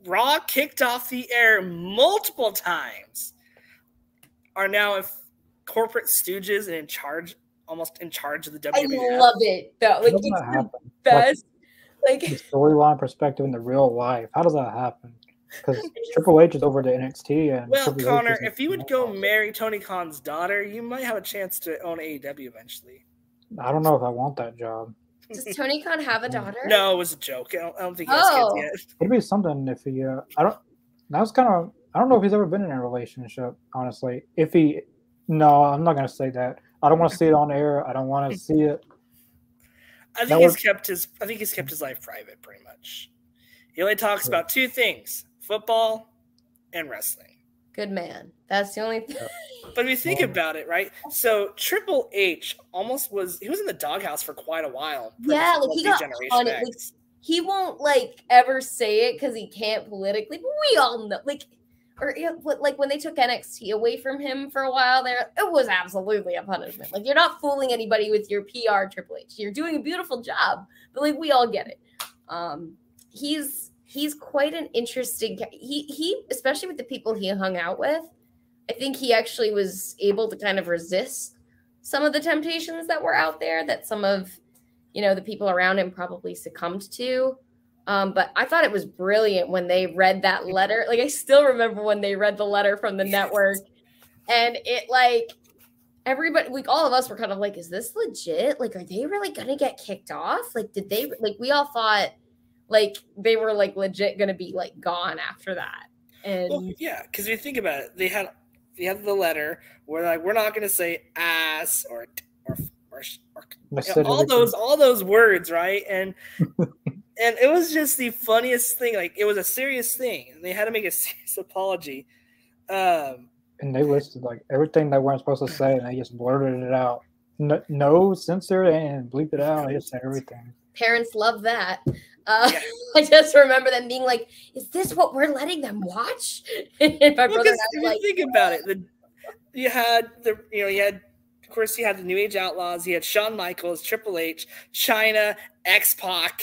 Raw kicked off the air multiple times are now corporate stooges and in charge, almost in charge of the WWE? I love it though. Like it's the best. Like, like the storyline perspective in the real life. How does that happen? Because Triple H is over to NXT. And well, Triple Connor, if you would go marry Tony Khan's daughter, you might have a chance to own AEW eventually. I don't know if I want that job. Does Tony Khan have a daughter? No, it was a joke. I don't, I don't think he has oh. kids yet. It'd be something if he. Uh, I don't. That was kind of. I don't know if he's ever been in a relationship. Honestly, if he. No, I'm not gonna say that. I don't want to see it on air. I don't want to see it. I think that he's was... kept his. I think he's kept his life private, pretty much. He only talks about two things: football and wrestling. Good man. That's the only thing. But if you think about it, right? So Triple H almost was he was in the doghouse for quite a while. Yeah, like he got on it. Like, he won't like ever say it because he can't politically, but we all know like or like when they took NXT away from him for a while there, it was absolutely a punishment. Like you're not fooling anybody with your PR Triple H. You're doing a beautiful job, but like we all get it. Um he's he's quite an interesting he he especially with the people he hung out with i think he actually was able to kind of resist some of the temptations that were out there that some of you know the people around him probably succumbed to Um, but I thought it was brilliant when they read that letter. Like I still remember when they read the letter from the network, and it like everybody, like all of us were kind of like, "Is this legit? Like, are they really gonna get kicked off? Like, did they like we all thought like they were like legit gonna be like gone after that?" And Well, yeah, because if you think about it, they had they had the letter where like we're not gonna say ass or or or, or They you know, all those all those words, right? And and it was just the funniest thing. Like it was a serious thing, and they had to make a serious apology. Um, and they listed like everything they weren't supposed to say, and they just blurted it out. No, no censored and bleeped it out. They just said everything. parents love that. Uh, Yeah. I just remember them being like, "Is this what we're letting them watch?" and my well, brother 'cause and if I you were like, think about it, the you had the you know you had of course you had the New Age Outlaws, you had Shawn Michaels, Triple H, Chyna, X Pac.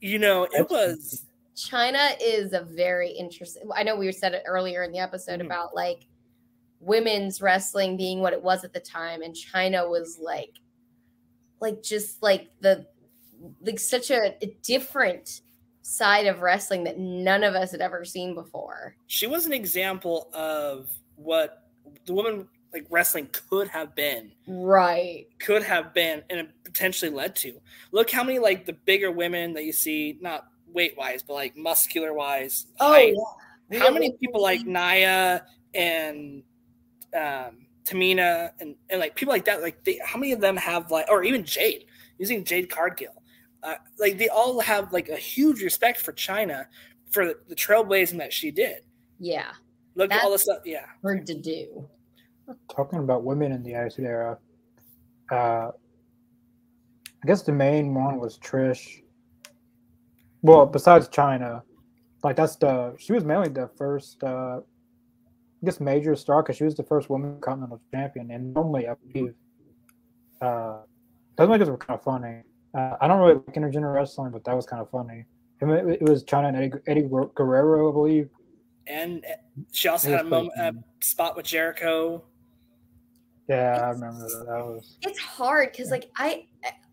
You know, it was Chyna is a very interesting. I know we said it earlier in the episode Mhm. about like women's wrestling being what it was at the time, and Chyna was like, like just like the like such a, a different side of wrestling that none of us had ever seen before. she was an example of what the woman like wrestling could have been Right. could have been and it potentially led to look how many like the bigger women that you see not weight wise but like muscular wise Oh, yeah. how many people like Nia and um tamina and, and like people like that like they how many of them have like or even jade using jade cargill uh, like they all have like a huge respect for chyna for the, the trailblazing that she did Yeah. look at all this stuff yeah Hard to do. Talking about women in the Attitude Era, uh, I guess the main one was Trish. Well, besides Chyna, like that's the she was mainly the first, uh, I guess, major star because she was the first woman continental champion, and normally I believe, uh, those matches were kind of funny. Uh, I don't really like intergender wrestling, but that was kind of funny. I mean, it, it was Chyna and Eddie, Eddie Guerrero, I believe. and uh, she also had a moment a spot with jericho Yeah, I remember that. That was It's hard because like I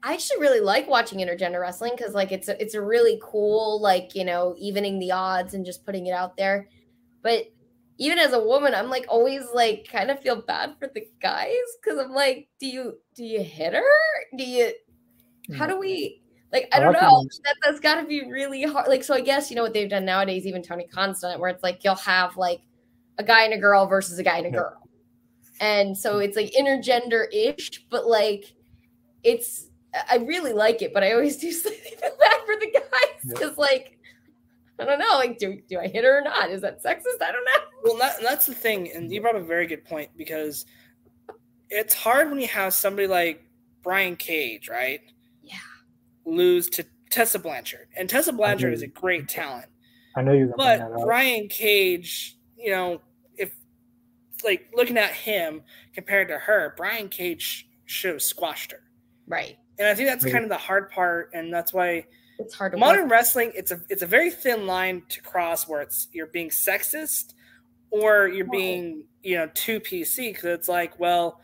I actually really like watching intergender wrestling because like it's a, it's a really cool like you know evening the odds and just putting it out there. But even as a woman, I'm like always like kind of feel bad for the guys because I'm like, do you do you hit her? Do you how do we like I don't know that that's got to be really hard. Like so, I guess you know what they've done nowadays, even Tony Constant, where it's like you'll have like a guy and a girl versus a guy and a girl, and so it's like intergender ish, but like it's I really like it, but I always do slightly feel bad for the guys because like I don't know, like do do I hit her or not? Is that sexist? I don't know. well that, that's the thing and you brought up a very good point because it's hard when you have somebody like brian cage right. Lose to tessa blanchard and tessa blanchard is a great talent I know you were gonna bring that but brian cage you know if like looking at him compared to her brian cage should have squashed her Right. and i think that's Agree. kind of the hard part and that's why It's hard to modern work. wrestling it's a it's a very thin line to cross where it's you're being sexist or you're being you know too pc because it's like well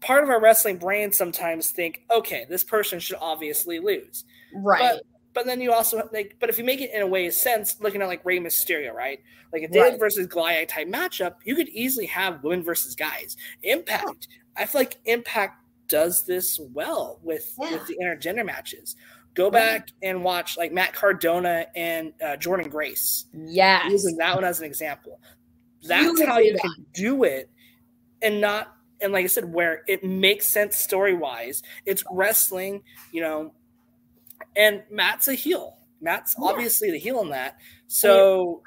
part of our wrestling brain sometimes think okay this person should obviously lose. Right. but but then you also like but if you make it in a way of sense looking at like Rey Mysterio right? Like a David Right. versus Goliath type matchup you could easily have women versus guys. Impact. I feel like impact does this well with Yeah. with the intergender matches. Go Right. back and watch like Matt Cardona and uh, Jordan Grace. Yeah, using that one as an example. That's how Beautifully you can do it and not and like i said where it makes sense story wise it's wrestling you know and matt's a heel matt's Yeah. obviously the heel in that so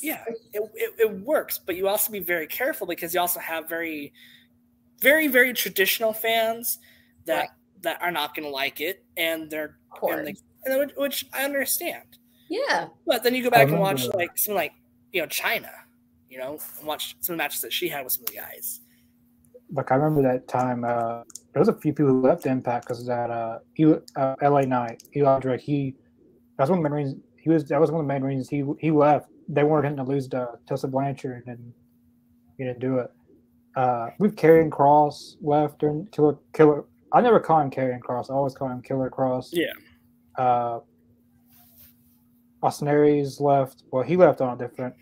yeah it, it, it works but you also be very careful because you also have very very very traditional fans that Right. that are not going to like it and they're and they, and which- which i understand yeah. but then you go back and watch that. like some like you know Chyna, you know, and watch some of the matches that she had with some of the guys. Like I remember that time. Uh, there was a few people who left Impact because that. Uh, he, uh, L.A. Knight, Eli Drake. He that's one of the main reasons. He was that was one of the main reasons he he left. They weren't going to lose to Tessa Blanchard, and he didn't do it. Uh, we've Karrion Kross left during Killer Killer. I never call him Karrion Kross. I always call him Killer Kross. Yeah. Uh, Aries left. Well, he left on a different,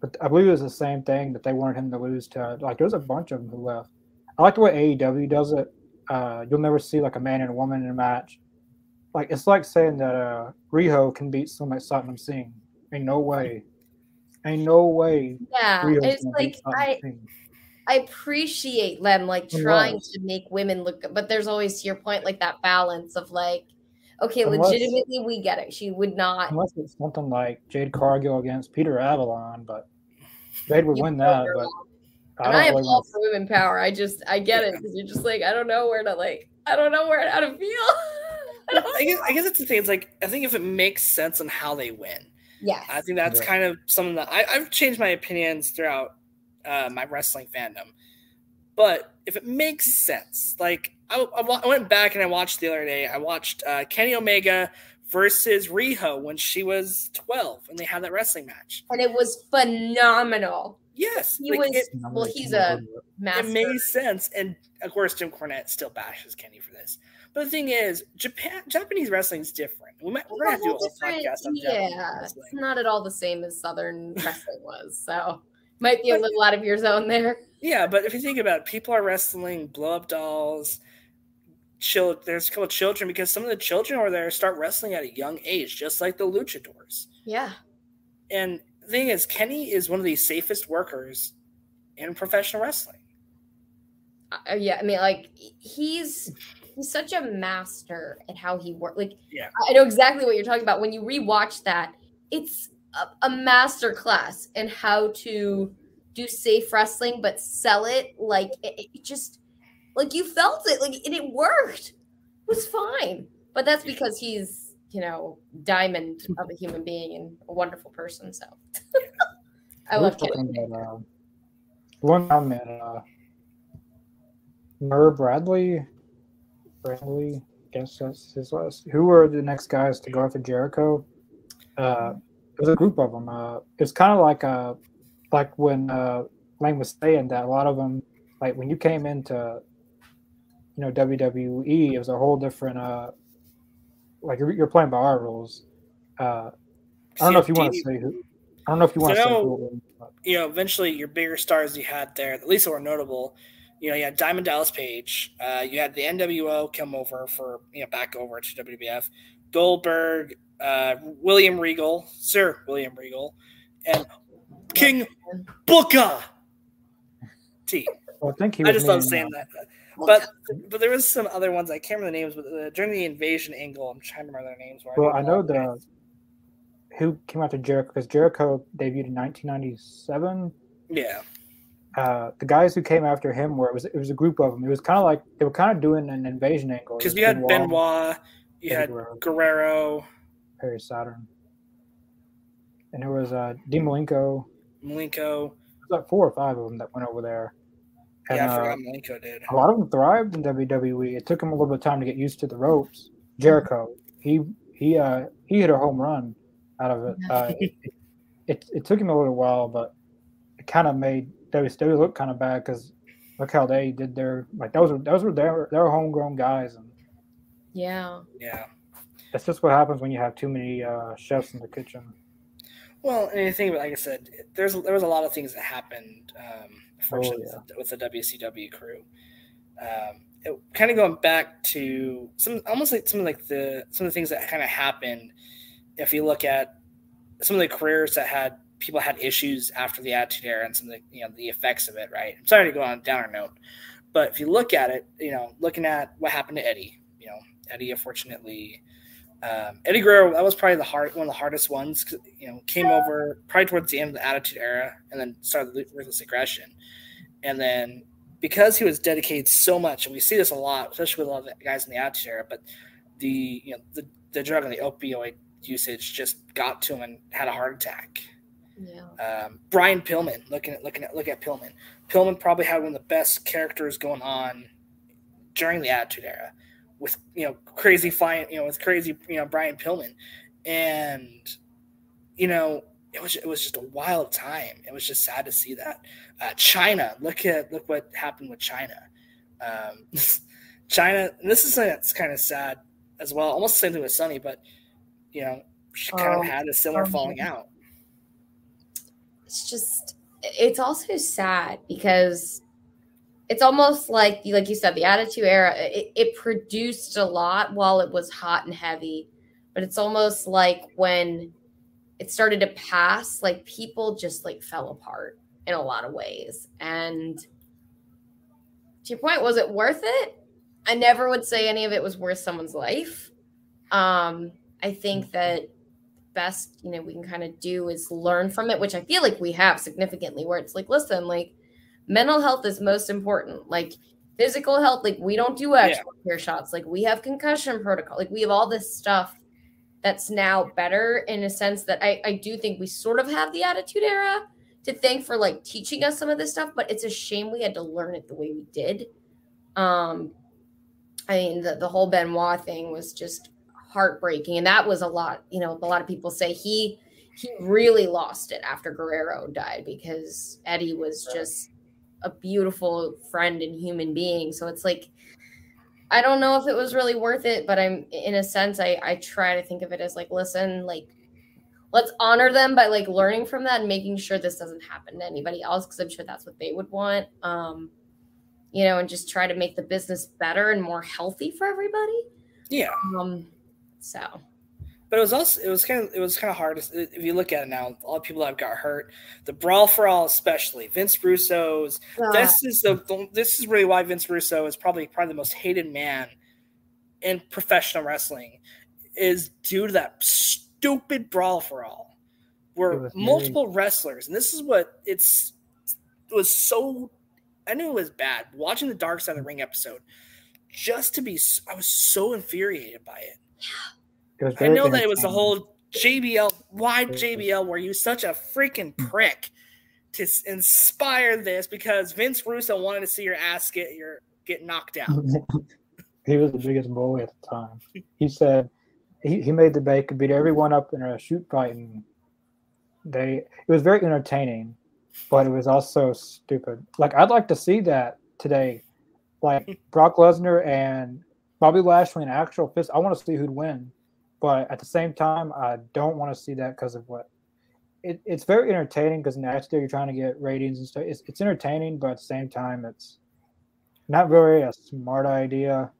but I believe it was the same thing that they wanted him to lose to. Like, there was a bunch of them who left. I like the way AEW does it. Uh, you'll never see like a man and a woman in a match. Like it's like saying that uh, Riho can beat someone like Satnam Singh. Ain't no way. Ain't no way. Yeah, Riho's it's like I Singh. I appreciate them like Unless- trying to make women look good, but there's always to your point like that balance of like, okay, Unless- legitimately we get it. She would not. Unless it's something like Jade Cargill against Peter Avalon, but Jade would win that. But. I and I am all want for women power. I just I get it because you're just like I don't know where to like I don't know where how to feel. I don't I guess, I guess it's the thing. It's like I think if it makes sense on how they win, yes. I think that's Yeah. kind of something that I, I've changed my opinions throughout uh, my wrestling fandom. But if it makes sense, like I, I I went back and I watched the other day, I watched uh, Kenny Omega versus Riho when she was 12 and they had that wrestling match. and it was phenomenal. Yes, He like, was it, well, he's a it. master. it made sense. And of course, Jim Cornette still bashes Kenny for this. But the thing is, Japan Japanese wrestling is different. We might, we're gonna have to do a whole podcast on Japanese yeah, wrestling. it's not at all the same as Southern wrestling was. So might be a little out of your zone there. Yeah, but if you think about it, people are wrestling blow up dolls. Chil- there's a couple of children because some of the children over there start wrestling at a young age, just like the luchadors. Yeah. And the thing is, Kenny is one of the safest workers in professional wrestling. Uh, yeah, I mean, like he's he's such a master at how he works. Like, Yeah. I know exactly what you're talking about. When you rewatch that, it's a, a master class in how to do safe wrestling, but sell it like it, it just like you felt it, like and it worked. It was fine, but that's because he's you know diamond of a human being and a wonderful person. So I love were Kenny. talking about, uh, one time at uh, Murr Bradley, Bradley, I guess that's his last. Who were the next guys to go after Jericho? Uh, it was a group of them. Uh, it's kind of like uh, like when uh, Lane was saying that a lot of them, like when you came into, you know, WWE, it was a whole different. Uh, like you're, you're playing by our rules. Uh, I don't know if you want to say who. I don't know if you want to So say now- who. But- You know, eventually your bigger stars you had there, at least that were notable. You know, you had Diamond Dallas Page. Uh, you had the NWO come over for you know back over to WWF. Goldberg, uh, William Regal, Sir William Regal, and King Booker. T. Well, I think he I just love saying that. But but there was some other ones I can't remember the names. But uh, during the invasion angle, I'm trying to remember their names. Well, did I know the who came after Jericho because Jericho debuted in 1997. Yeah, Uh, the guys who came after him were it was it was a group of them. It was kind of like they were kind of doing an invasion angle. Because you had Benoit, you Eddie had Guerrero, Guerrero, Perry Saturn, and there was uh, Dean Malenko. Malenko. Was like four or five of them that went over there. And, Yeah, I uh, Malenko did. a lot of them thrived in WWE. It took him a little bit of time to get used to the ropes. Jericho, he he uh he hit a home run out of it. Uh, it, it, it took him a little while, but it kind of made WCW look kind of bad because look how they did their like those were those were their their homegrown guys, and Yeah. Yeah. that's just what happens when you have too many uh, chefs in the kitchen. Well, and the thing, like I said, there's there was a lot of things that happened. Um, unfortunately, Oh, with, the, with the WCW crew. Um, it, kind of going back to some almost like some of like the some of the things that kind of happened. If you look at some of the careers that had people had issues after the Attitude Era and some of the you know the effects of it, right? I'm sorry to go on a downer note, but if you look at it, you know, looking at what happened to Eddie, you know, Eddie unfortunately um, Eddie Guerrero, that was probably the hard one of the hardest ones. You know, came over probably towards the end of the Attitude Era, and then started the ruthless aggression, and then because he was dedicated so much, and we see this a lot, especially with a lot of the guys in the Attitude Era, but the you know the the drug and the opioid usage just got to him and had a heart attack. Yeah. Um, Brian Pillman, looking at looking at look at Pillman. Pillman probably had one of the best characters going on during the Attitude Era, with you know crazy fine, you know with crazy you know Brian Pillman, and you know it was it was just a wild time. It was just sad to see that. Uh, Chyna, look at look what happened with Chyna. Um, Chyna, and this is something that's kind of sad as well. Almost the same thing with Sunny, but you know she kind Oh, of had a similar oh, falling out. it's just it's also sad because it's almost like like you said the attitude era it, it produced a lot while it was hot and heavy but it's almost like when it started to pass like people just like fell apart in a lot of ways. And to your point was it worth it? I never would say any of it was worth someone's life. Um i think that best you know we can kind of do is learn from it which i feel like we have significantly where it's like listen like mental health is most important. Like physical health like we don't do actual care shots. Like we have concussion protocol. Like we have all this stuff that's now better in a sense that I, I do think we sort of have the attitude era to thank for like teaching us some of this stuff but it's a shame we had to learn it the way we did. Um i mean the, the whole benoit thing was just heartbreaking and that was a lot you know a lot of people say he he really lost it after guerrero died because eddie was just a beautiful friend and human being. So it's like i don't know if it was really worth it but i'm in a sense i i try to think of it as like listen like let's honor them by like learning from that and making sure this doesn't happen to anybody else because i'm sure that's what they would want. Um you know and just try to make the business better and more healthy for everybody. Yeah, um so but it was also it was kind of it was kind of hard if you look at it now. All the people that got hurt, the brawl for all, especially Vince Russo's. this is the this is really why Vince Russo is probably probably the most hated man in professional wrestling, is due to that stupid brawl for all, where was multiple wrestlers, and this is what it's it was so. I knew it was bad watching the Dark Side of the Ring episode. Just to be, I was so infuriated by it. It I know that it was the whole JBL. Why JBL? Were you such a freaking prick to inspire this? Because Vince Russo wanted to see your ass get your get knocked out. he was the biggest bully at the time. He said he, he made the could beat everyone up in a shoot fight, and they it was very entertaining, but it was also stupid. Like I'd like to see that today, like Brock Lesnar and Bobby Lashley in actual fist. I want to see who'd win, but at the same time, I don't want to see that because of what. It, it's very entertaining because naturally you're trying to get ratings and stuff. It's, it's entertaining, but at the same time, it's not very a smart idea.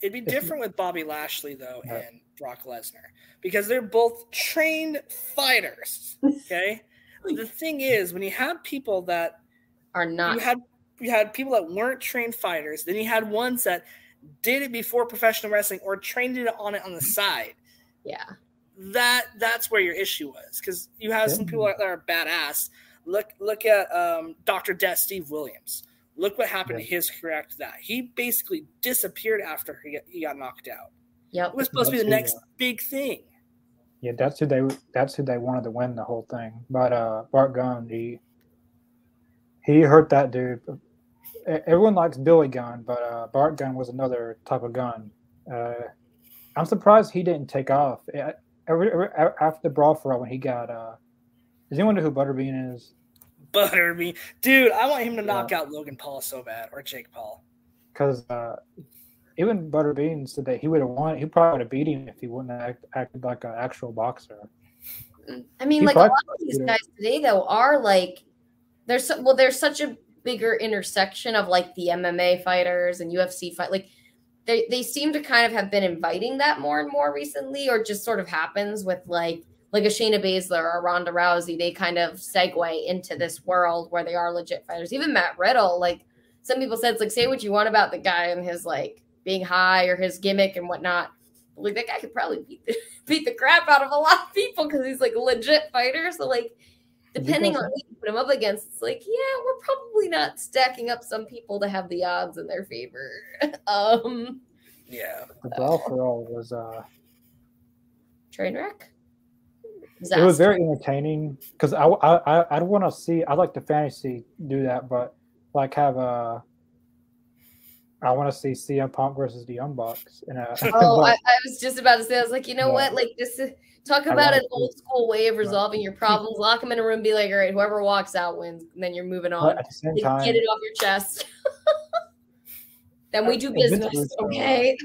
It'd be If- different with Bobby Lashley though Right. and Brock Lesnar because they're both trained fighters. Okay. the thing is, when you have people that are not you had you had people that weren't trained fighters, then you had ones that did it before professional wrestling or trained it on it on the side. yeah that that's where your issue was because you have some Yeah. people that are badass. Look look at um, Dr. Death Steve Williams. Look what happened to his career after that. He basically disappeared after he got, he got knocked out. yep It was supposed to be the That's next big thing. Yeah, that's who they that's who they wanted to win the whole thing. But uh Bart Gunn, he he hurt that dude. Everyone likes Billy Gunn, but uh Bart Gunn was another type of gun. Uh I'm surprised he didn't take off. Eh, Every, every, after the brawl for all when he got uh does anyone know who Butterbean is? Butterbean, dude, I want him to knock out Logan Paul so bad or Jake Paul. Because uh even Butterbean said that he would have won. He probably would have beat him if he wouldn't have act, acted like an actual boxer. I mean, He like a lot of these guys today, though, are like there's so, well, there's such a bigger intersection of like the MMA fighters and UFC fight. Like they they seem to kind of have been inviting that more and more recently, or just sort of happens with like like a Shayna Baszler or Ronda Rousey. They kind of segue into this world where they are legit fighters. Even Matt Riddle, like some people said, it's like say what you want about the guy and his like being high or his gimmick and whatnot. Like that guy could probably beat the beat the crap out of a lot of people because he's like a legit fighter. So like depending on who you put him up against, it's like, yeah, we're probably not stacking up some people to have the odds in their favor. um Yeah. The brawl for all was uh train wreck. it was very entertaining because I I I I'd want to see. I like the fantasy do that, but like have a. I want to see CM Punk versus the Unbox. Bucks in a. Oh, I, I was just about to say, I was like, you know Yeah. what? Like this is talk about an old school way of resolving your problems. Lock them in a room, be like, all right, whoever walks out wins, and then you're moving on. but at the same Get, time, get it off your chest. then we do And business, okay?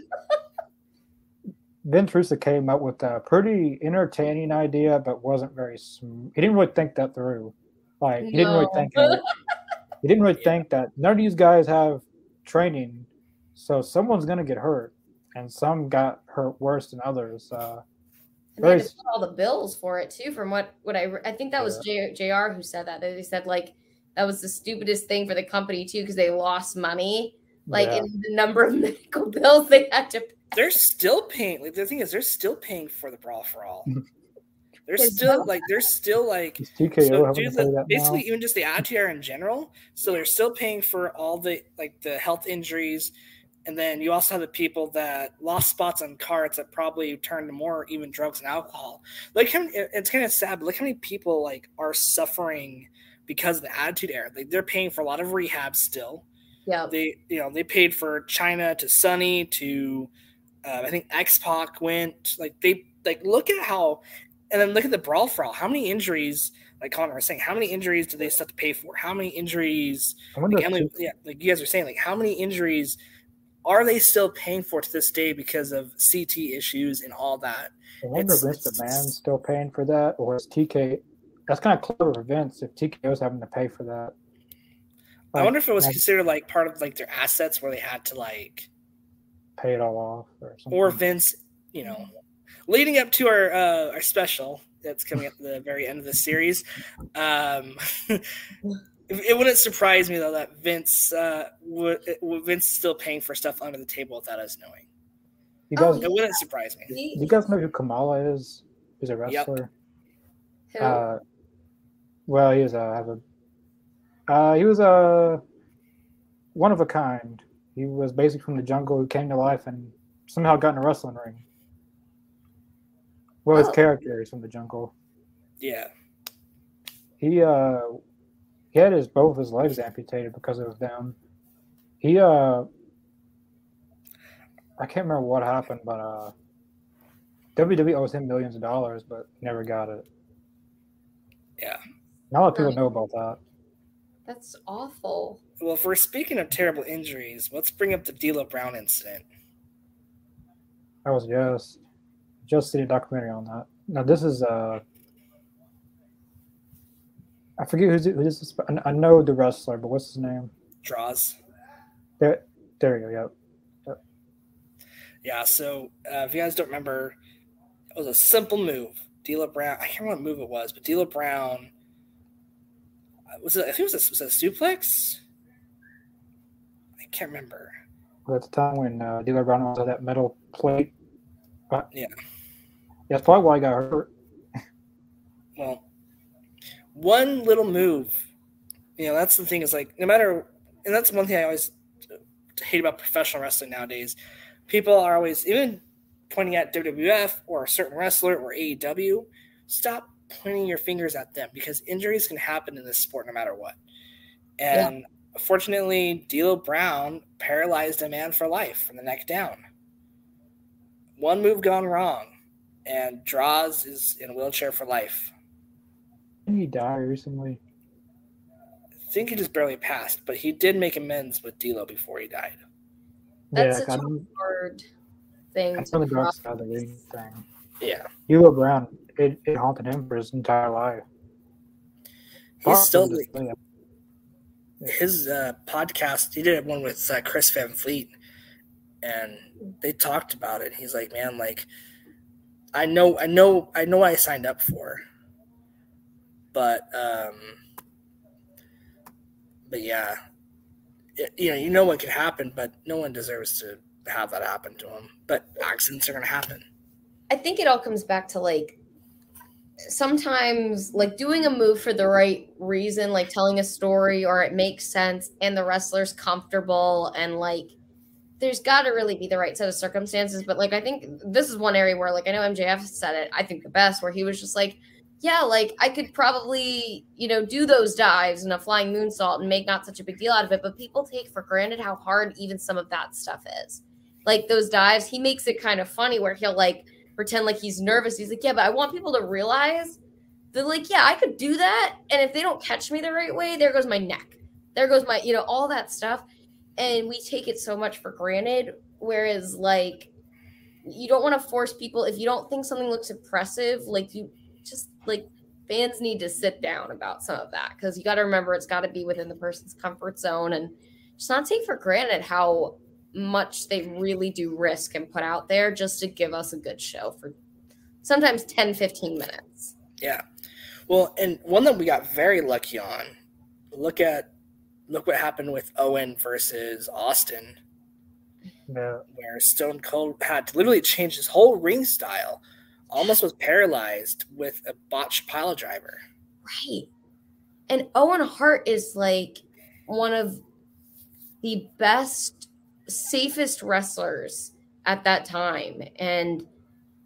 Vince Russo came up with a pretty entertaining idea, but wasn't very. Sm- he didn't really think that through. Like he didn't really No. think. He didn't really think that none of these guys have training, so someone's gonna get hurt, and some got hurt worse than others. Uh, And they had Very to put all the bills for it too. From what what I I think that was J, Jr. who said that. They said like that was the stupidest thing for the company too because they lost money like yeah. in the number of medical bills they had to. Pay. They're still paying. Like the thing is, they're still paying for the brawl for all. They're Because still no- like they're still like TKO so having due to to pay the, basically now? even just the attitude era in general. So they're still paying for all the like the health injuries, and then you also have the people that lost spots on cards that probably turned to more even drugs and alcohol. Like how it's kind of sad, but look how many people like are suffering because of the attitude era. Like they're paying for a lot of rehab still. Yeah, They you know they paid for Chyna to Sunny to uh, I think X Pac went like they like look at how and then look at the brawl for all. How many injuries, like Connor was saying, how many injuries do they still have to pay for? How many injuries? Like Emily, yeah, like you guys are saying, like how many injuries are they still paying for to this day because of CT issues and all that? I wonder if Vince McMahon's still paying for that, or is TK? That's kind of clever for Vince if TK was having to pay for that. I wonder if it was considered like part of like their assets where they had to like pay it all off or something. or Vince, you know, leading up to our uh, our special that's coming at the very end of the series. Um, it, it wouldn't surprise me though that Vince uh, would Vince is still paying for stuff under the table without us knowing. you Oh, guys, It wouldn't surprise me. do you guys know who Kamala is? He's a Yep. wrestler. who- Uh, well, he is a have a. Uh, he was a one of a kind. He was basically from the jungle who came to life and somehow got in a wrestling ring. Well, his Oh. character is from the jungle. Yeah, he uh he had his both his legs amputated because of them. He uh I can't remember what happened, but uh WWE owes him millions of dollars, but never got it. Yeah. Not a lot of people know about that. that's awful. Well, if we're speaking of terrible injuries, let's bring up the D'Lo Brown incident. I was just just seeing a documentary on that. Now this is uh I forget who's who this is. I- know the wrestler, but what's his name? Droz. There, there you go. Yep. Yeah, so uh, if you guys don't remember, it was a simple move. D'Lo Brown. I can't remember what move it was, but D'Lo Brown uh, was it? I think it was a, was it a suplex. I can't remember. At the time when uh, D'Lo Brown was on that metal plate. Yeah. Yeah, that's probably why I got hurt. Well, one little move, you know, that's the thing is like no matter, and that's one thing I always hate about professional wrestling nowadays. People are always even pointing at WWF or a certain wrestler or AEW. Stop pointing your fingers at them because injuries can happen in this sport no matter what. And fortunately, D'Lo Brown paralyzed a man for life from the neck down. One move gone wrong, and Droz is in a wheelchair for life. Didn't he die recently? I think he just barely passed, but he did make amends with D'Lo before he died. That's yeah, such I a mean, hard thing. that's to on the dark side of the ring thing. Yeah, D'Lo Brown, it, it haunted him for his entire life. he's still Possibly, yeah. his uh, podcast. He did one with uh, Chris Van Vliet, and they talked about it. He's like, man, like I know, I know, I know, what I signed up for, but um, but yeah, it, you know, you know what could happen, but no one deserves to have that happen to them. But accidents are going to happen. I think it all comes back to like sometimes like doing a move for the right reason, like telling a story or it makes sense and the wrestler's comfortable and like there's got to really be the right set of circumstances. But like I think this is one area where like I know MJF said it, I think the best, where he was just like, yeah, like I could probably, you know, do those dives and a flying moonsault and make not such a big deal out of it. But people take for granted how hard even some of that stuff is. Like those dives, he makes it kind of funny where he'll like pretend like he's nervous. He's like, yeah, but I want people to realize that, like, yeah, I could do that. And if they don't catch me the right way, there goes my neck. There goes my, you know, all that stuff. And we take it so much for granted. Whereas, like, you don't want to force people if you don't think something looks impressive, like you just like fans need to sit down about some of that because you got to remember it's got to be within the person's comfort zone and just not take for granted how much they really do risk and put out there just to give us a good show for sometimes 10 15 minutes Yeah. Well, and one that we got very lucky on. Look at look what happened with Owen versus Austin, Yeah. where Stone Cold had to literally change his whole ring style. Almost was paralyzed with a botched pile driver. right and owen hart is like one of the best safest wrestlers at that time and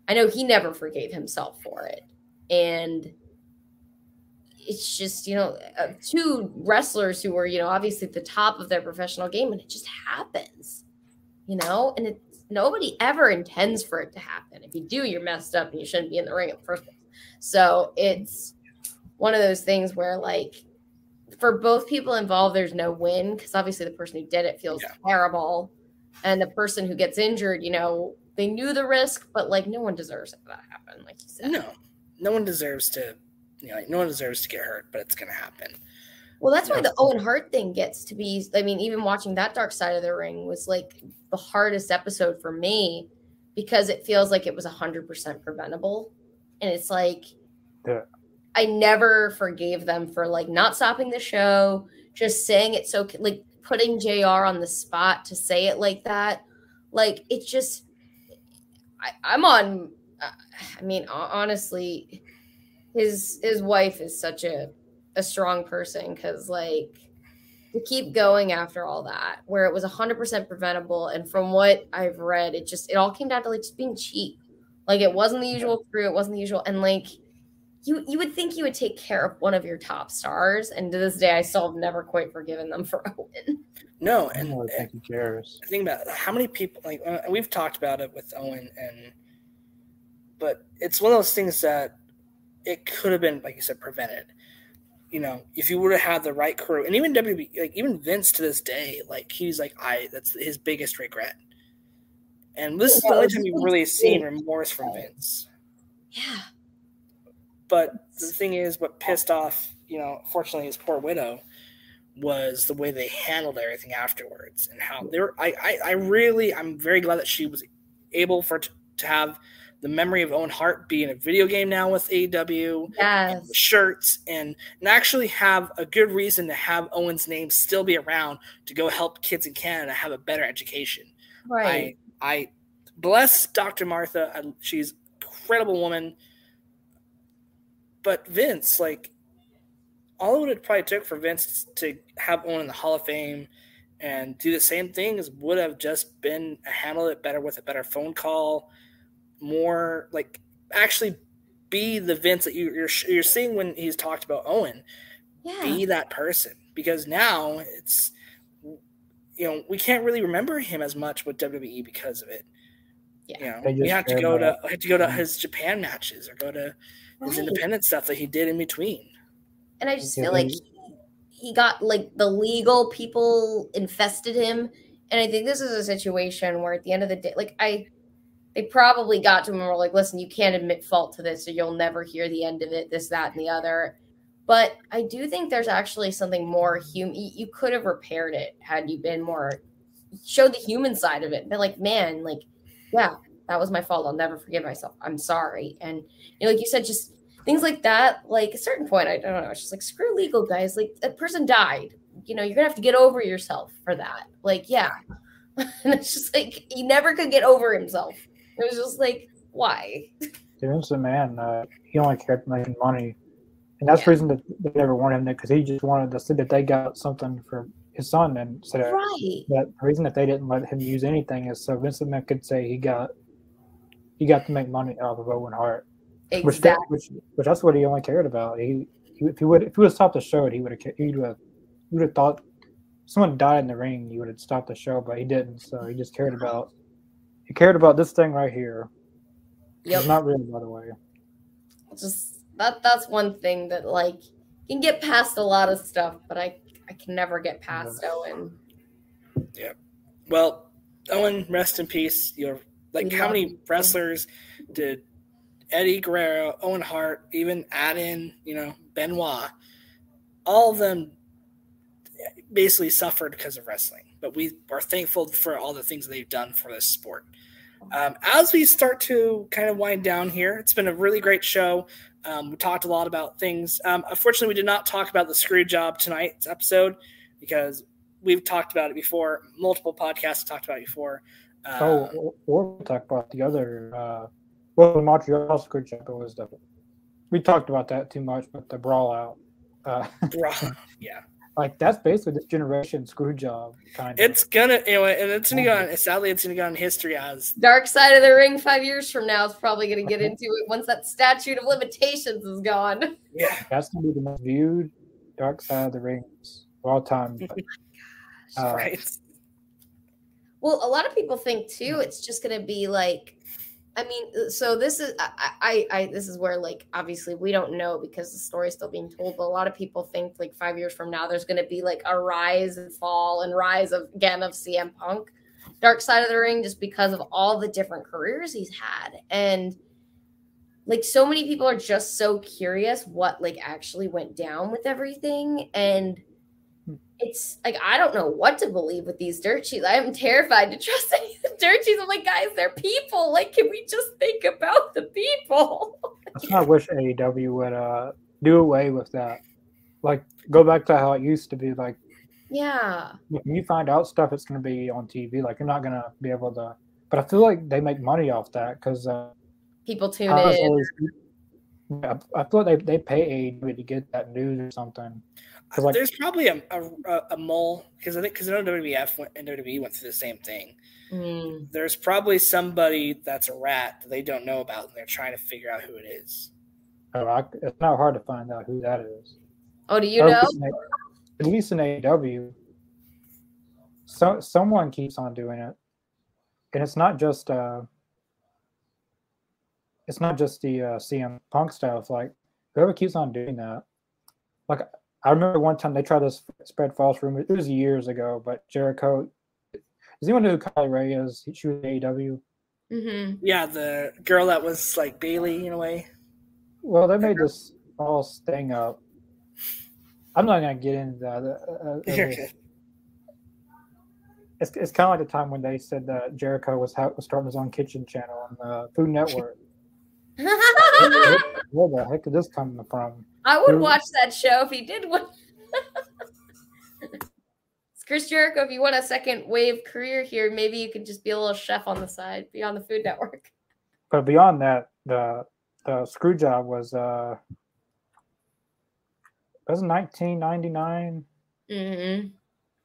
i know he never forgave himself for it and it's just you know uh, two wrestlers who were you know obviously at the top of their professional game and it just happens you know? And it's nobody ever intends for it to happen. If you do you're messed up and you shouldn't be in the ring in the first place. So it's one of those things where like for both people involved there's no win because obviously the person who did it feels Yeah. terrible and the person who gets injured you know they knew the risk but like no one deserves it to happen like you said. No, no one deserves to, you know, like, no one deserves to get hurt, but it's gonna happen. Well, that's why Yeah. the Owen Hart thing gets to be. I mean, even watching that dark side of the ring was like the hardest episode for me because it feels like it was 100% preventable. And it's like, Yeah. I never forgave them for like not stopping the show, just saying it so, like putting JR on the spot to say it like that. Like, it just, I, I'm on, uh, I mean, honestly, his his wife is such a a strong person because like to keep going after all that where it was 100% preventable and from what i've read it just it all came down to like just being cheap. Like it wasn't the usual crew it wasn't the usual and like you you would think you would take care of one of your top stars and to this day i still have never quite forgiven them for owen. No, and, don't really think he cares. think about it, how many people like uh, we've talked about it with Owen and but it's one of those things that it could have been like you said prevented. You know, if you would have had the right crew and even WB like even Vince to this day, like he's like I that's his biggest regret. And this is the only time you've really seen remorse from Vince. yeah But the thing is, what pissed off, you know, fortunately, his poor widow was the way they handled everything afterwards and how they were. I, I, I really, I'm very glad that she was able for t- to have the memory of Owen Hart being a video game now with AEW and yes the shirts and and actually have a good reason to have Owen's name still be around to go help kids in Canada have a better education. right I I bless Dr. Martha. I, she's an incredible woman. But Vince, like, all it would have probably took for Vince to have Owen in the Hall of Fame and do the same things would have just been handle it better with a better phone call, more like actually be the Vince that you, you're you're seeing when he's talked about Owen yeah be that person because now it's you know we can't really remember him as much with WWE because of it. Yeah. You know, we have to go to have to go to his Japan matches or go to his independent stuff that he did in between. and I just feel like he, he got like the legal people infested him, and I think this is a situation where at the end of the day, like I, they probably got to him and were like, "Listen, you can't admit fault to this, or you'll never hear the end of it. This, that, and the other." But I do think there's actually something more human. You could have repaired it had you been more, showed the human side of it, been like, "Man, like, yeah, that was my fault. I'll never forgive myself. I'm sorry." And you know, like you said, just things like that like a certain point i don't know it's just like screw legal guys like that person died you know you're gonna have to get over yourself for that like yeah and it's just like he never could get over himself it was just like why The Vince McMahon, uh, he only cared about making money, and that's the reason that they never wanted him there because he just wanted to see that they got something for his son, and so right that the reason that they didn't let him use anything is so Vince McMahon could say he got he got to make money off of Owen Hart, which, exactly which which that's what he only cared about. He, he if he would if he would have stopped the show, he would have he would have he would have thought someone died in the ring, he would have stopped the show, but he didn't. So he just cared about he cared about this thing right here. yep Not really, by the way. just that that's one thing that like can get past a lot of stuff but i i can never get past owen Yeah. Well, Owen, rest in peace. You're Like, We how many wrestlers did Eddie Guerrero, Owen Hart, even add in, you know, Benoit? All of them basically suffered because of wrestling, but we are thankful for all the things they've done for this sport. Um, as we start to kind of wind down here, it's been a really great show. Um, we talked a lot about things. Um, unfortunately, we did not talk about the screw job tonight's episode because we've talked about it before. Multiple podcasts talked about it before. Uh, Oh, or we'll talk about the other. Uh, well, the Montreal screw job was the. We talked about that too much, but the brawl out. Uh, bro, yeah, like that's basically this generation screw job kind of. it's gonna, anyway, and it's gonna go on. Sadly, it's gonna go on history as Dark Side of the Ring five years from now is probably going to get into it once that statute of limitations is gone. yeah, that's gonna be the most viewed Dark Side of the Rings of all time. But, uh, right. Well, a lot of people think too it's just going to be like I mean, uh, so this is I, I I this is where like obviously we don't know because the story's still being told, but a lot of people think like 5 years from now there's going to be like a rise and fall and rise of again of CM Punk Dark Side of the Ring just because of all the different careers he's had. And like so many people are just so curious what like actually went down with everything. And it's like I don't know what to believe with these dirt sheets. I am terrified to trust any of the dirt sheets. I'm like, guys, they're people. Like, can we just think about the people? That's why I wish AEW would uh, do away with that. Like, go back to how it used to be. Like, yeah. when you find out stuff, it's going to be on TV. Like, you're not going to be able to. But I feel like they make money off that because uh, People tune I in. always- Yeah, I feel like they, they pay AEW to get that news or something. 'Cause, like- There's probably a a, a, a mole because I think because I know WWF went, and WWE went through the same thing. Mm. There's probably somebody that's a rat that they don't know about, and they're trying to figure out who it is. Oh, I, it's not hard to find out who that is. Oh, do you At know? least in A- At least in AEW, so someone keeps on doing it, and it's not just uh, it's not just the uh, CM Punk stuff. Like whoever keeps on doing that, like I remember one time they tried to spread false rumors. It was years ago, but Jericho. Does anyone know who Kylie Rae is? She was in AEW. hmm Yeah, the girl that was like Bayley in a way. Well, they made this false thing up. I'm not gonna get into that. Uh, uh, You're uh, good. It's, it's kind of like the time when they said that Jericho was, ha- was starting his own kitchen channel on the Food Network. Where the heck is this coming from? I would watch that show if he did one. Chris Jericho, if you want a second wave career here, maybe you could just be a little chef on the side, be on the Food Network. But beyond that, the the screw job was uh it was 1999 Mm-hmm.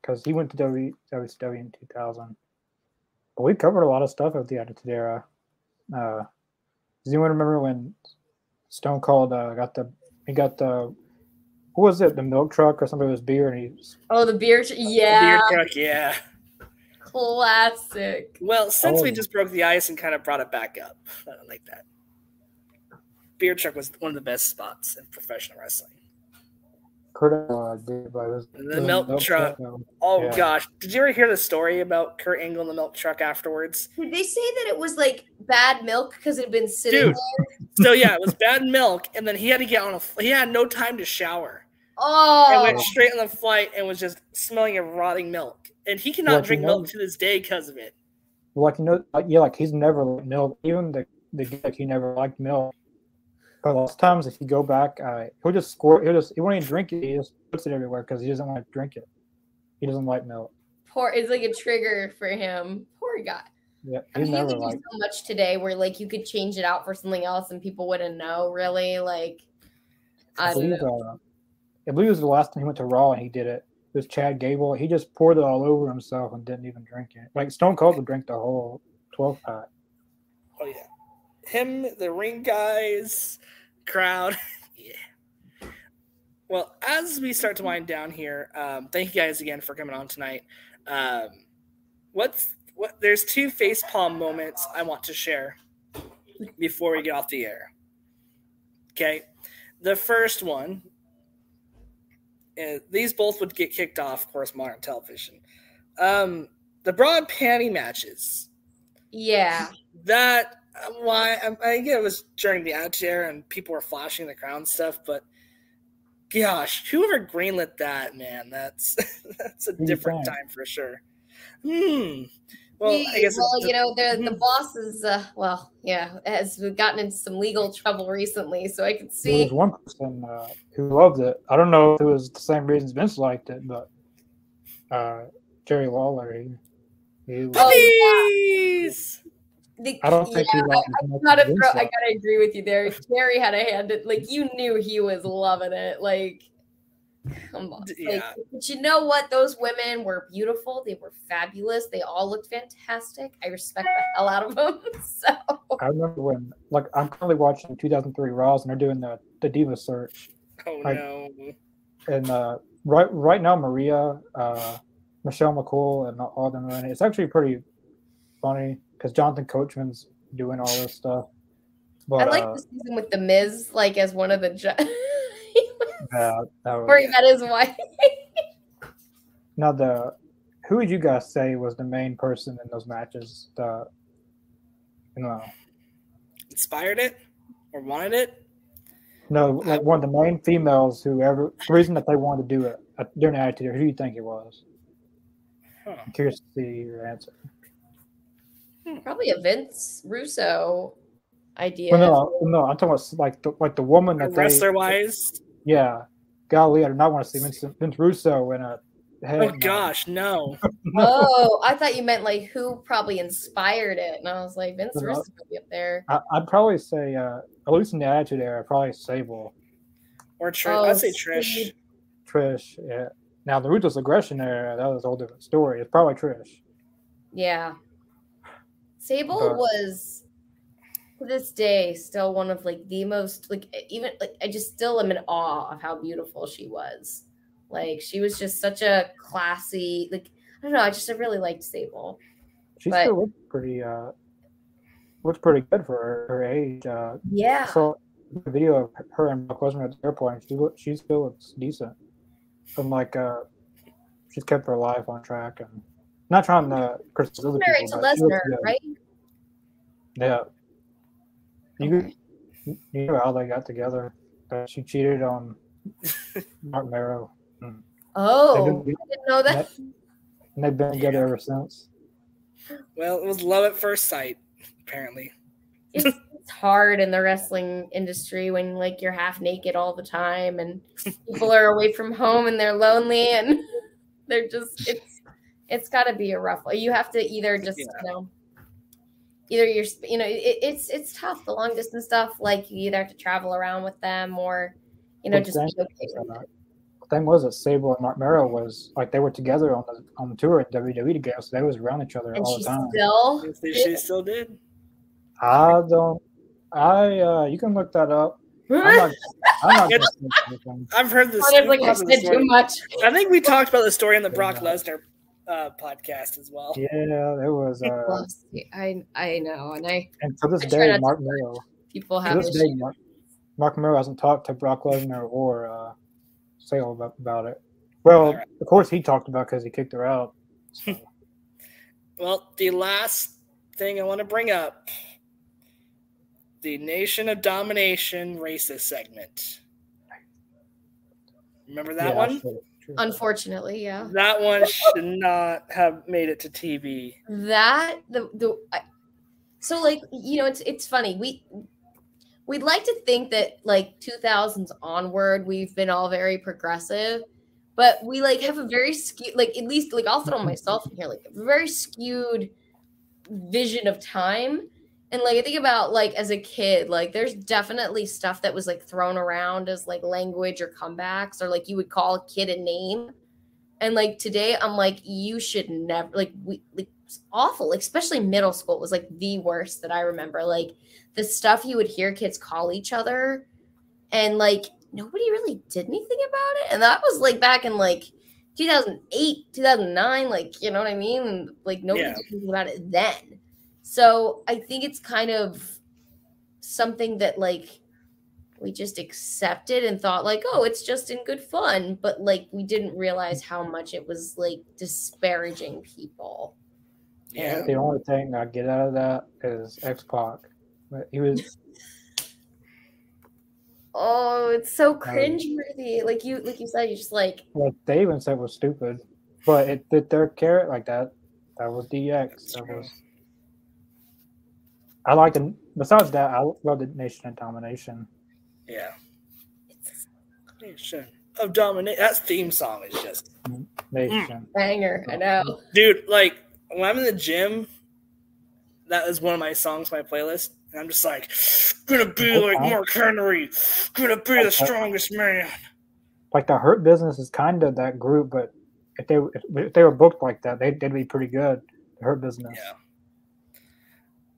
because he went to w, WCW in 2000. But we covered a lot of stuff of the Attitude Era. Uh, does anyone remember when Stone Cold uh, got the he got the what was it the milk truck or something with beer and he was Oh, the beer, tr- yeah, Beer truck, yeah. classic. Well, since we Oh. just broke the ice and kind of brought it back up, I don't like that. Beer truck was one of the best spots in professional wrestling. Kurt uh, did, but it was The milk truck. though. Oh Yeah. gosh, did you ever hear the story about Kurt Angle and the milk truck afterwards? Did they say that it was like bad milk because it had been sitting Dude. there? So yeah, it was bad milk, and then he had to get on a. He had no time to shower, Oh, and Oh, went straight on the flight and was just smelling of rotting milk. And he cannot Well, you drink know- milk to this day because of it. Like you know, like, yeah, like he's never liked milk. Even the the guy, like he never liked milk. But lots of times, if you go back, uh, he'll just squirt. He'll just he won't even drink it. He just puts it everywhere because he doesn't want to drink it. He doesn't like milk. poor. It's like a trigger for him. Poor guy. Yeah, I mean, you never could do so much today where like you could change it out for something else and people wouldn't know really. Like, I I don't believe, know. uh, I believe it was the last time he went to Raw and he did it. It was Chad Gable. He just poured it all over himself and didn't even drink it. Like Stone Cold would drink the whole twelve pack. Oh yeah, him, the ring guys, crowd. yeah. Well, as we start to wind down here, um, thank you guys again for coming on tonight. Um, what's what? There's two face palm moments I want to share before we get off the air. Okay, the first one. uh, these both would get kicked off, of course, modern television. Um, the broad panty matches Yeah. That uh, why I, I get it was during the ad Era and people were flashing the crown stuff, but gosh, whoever greenlit that man, that's that's a different time for sure. Hmm. Well, We- I guess well, you know, the the Mhm. boss is uh, well, yeah, has gotten into some legal trouble recently, so I could There see. was one person uh, who loved it. I don't know if it was the same reasons Vince liked it, but uh, Jerry Lawler, he, he Oh, puppies. The, I don't think yeah, he liked it as gotta throw, I gotta agree with you there. Jerry had a hand. in- Like you knew he was loving it. Like, come on. D- Like, but you know what? Those women were beautiful. They were fabulous. They all looked fantastic. I respect the hell out of them. So I remember when, like, I'm currently watching 2003 Raws, and they're doing the the Diva search, Oh I- no. and uh, right right now Maria, uh, Michelle McCool, and all them are in it. It's actually pretty funny because Jonathan Coachman's doing all this stuff. But I like uh, the season with the Miz, like as one of the ju- yeah, that was, where he met his wife. now the who would you guys say was the main person in those matches? The you know, Inspired it or wanted it? no, like one of the main females who ever the reason that they wanted to do it uh, during the attitude. Who do you think it was? Huh. I'm curious to see your answer. Probably a Vince Russo idea. Well, no, no, I'm talking about like the like the woman that Wrestler wise. Yeah, golly, I do not want to see Vince, Vince Russo in a head. Oh gosh, no. Oh, I thought you meant like who probably inspired it, and I was like Vince No. Russo could be up there. I, I'd probably say, uh, at least in the Attitude Era, probably Sable, Or Trish. Oh, I'd say Trish. Steve. Trish. Yeah. Now the Ruthless Aggression era, that was a whole different story. It's probably Trish. Yeah, Sable But- was to this day still one of like the most like even like I just still am in awe of how beautiful she was. Like she was just such a classy like I don't know. I just I really liked Sable. She But- still looks pretty. Uh, looks pretty good for her, her age. Uh, Yeah. so the video of her and Brock Lesnar at the airport, and she look, she still looks decent. And like, uh, she's kept her life on track, and not trying to criticize other Married to people. but she Lesnar, right? Yeah. You Okay. you know how they got together. That she cheated on Marc Mero. Hmm. Oh, They've I been, didn't know that. and they've been together ever since. Well, it was love at first sight, apparently. it's, it's hard in the wrestling industry when like you're half naked all the time and people are away from home and they're lonely and they're just it's it's got to be a rough you have to either just Yeah. you know either you're you know it, it's it's tough the long distance stuff like you either have to travel around with them or you know Well, just be thank okay with it. The thing was that Sable and Marc Mero was like they were together on the on the tour at WWE together, so they was around each other and all she the time. still She, she still did. I don't. I uh, you can look that up. I'm not. I'm not gonna say anything. I've heard this. Honestly, we I talked said too much. I think we talked about the story in the Brock Yeah. Lesnar uh, podcast as well. Yeah, it was. Uh, Well, I I know, and I and to this I day, Mark let Marrow. people To this day, Mark, Marc Mero hasn't talked to Brock Lesnar or uh, Sable about, about it. Well, Alright. of course he talked about because he kicked her out. So, Well, the last thing I want to bring up the Nation of Domination racist segment. Remember that yeah, one? sure, sure. Unfortunately, yeah. That one should not have made it to TV. that the the I, so like you know it's it's funny we we'd like to think that like 2000s onward we've been all very progressive but we like have a very skewed like at least like i'll throw myself in here like a very skewed vision of time and like i think about like as a kid like there's definitely stuff that was like thrown around as like language or comebacks or like you would call a kid a name. And like today i'm like you should never like we like it's awful. Like, especially middle school was like the worst that i remember. Like the stuff you would hear kids call each other and like nobody really did anything about it. And that was like back in like 2008 2009 like you know what i mean? And like nobody Yeah. did anything about it then so i think it's kind of something that like we just accepted and thought like oh it's just in good fun but like we didn't realize how much it was like disparaging people Yeah. The only thing I get out of that is X Pac. But he was Oh, it's so um, cringeworthy. Like you, like you said, you just like like they even said was stupid, but it did their carrot like that. That was DX. That was. I like the. Besides that, I love the Nation of Domination. Yeah. Nation of Dominate. That theme song is just, Nation. Mm. banger. I know. dude. Like when I'm in the gym, that is one of my songs, my playlist, and I'm just like, gonna be like Mark Henry, gonna be the strongest man. Like the Hurt Business is kind of that group, but if they if, if they were booked like that, they, they'd be pretty good. The Hurt Business. Yeah.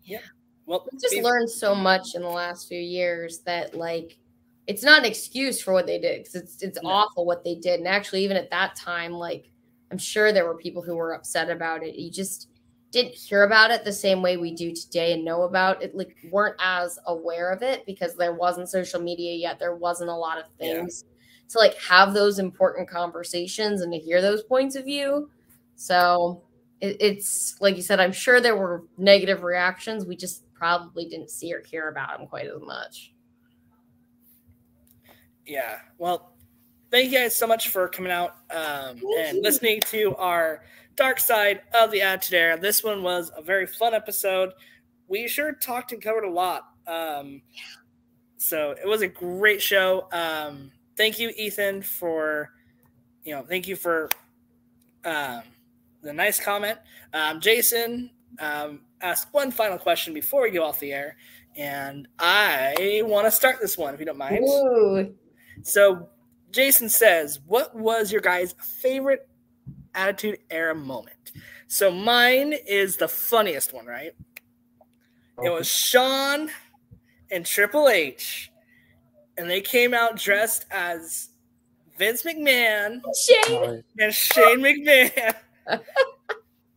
Yeah. Well, We just if- learned so much in the last few years that like it's not an excuse for what they did because it's it's No. awful what they did. And actually, even at that time, like I'm sure there were people who were upset about it. You just didn't hear about it the same way we do today and know about it. Like weren't as aware of it because there wasn't social media yet. There wasn't a lot of Yeah. things to like have those important conversations and to hear those points of view. So it, it's like you said, I'm sure there were negative reactions. We just probably didn't see or hear about him quite as much. yeah. Well, thank you guys so much for coming out um, and listening to our dark side of the Attitude Era. This one was a very fun episode. We sure talked and covered a lot. Um, so it was a great show. Um, thank you, Ethan, for you know, thank you for um, the nice comment. Um, Jason um, asked one final question before we go off the air, and I want to start this one if you don't mind. Ooh, So Jason says, "What was your guys' favorite Attitude Era moment?" So mine is the funniest one, right? It was Shawn and Triple H, and they came out dressed as Vince McMahon Shane. And Shane McMahon.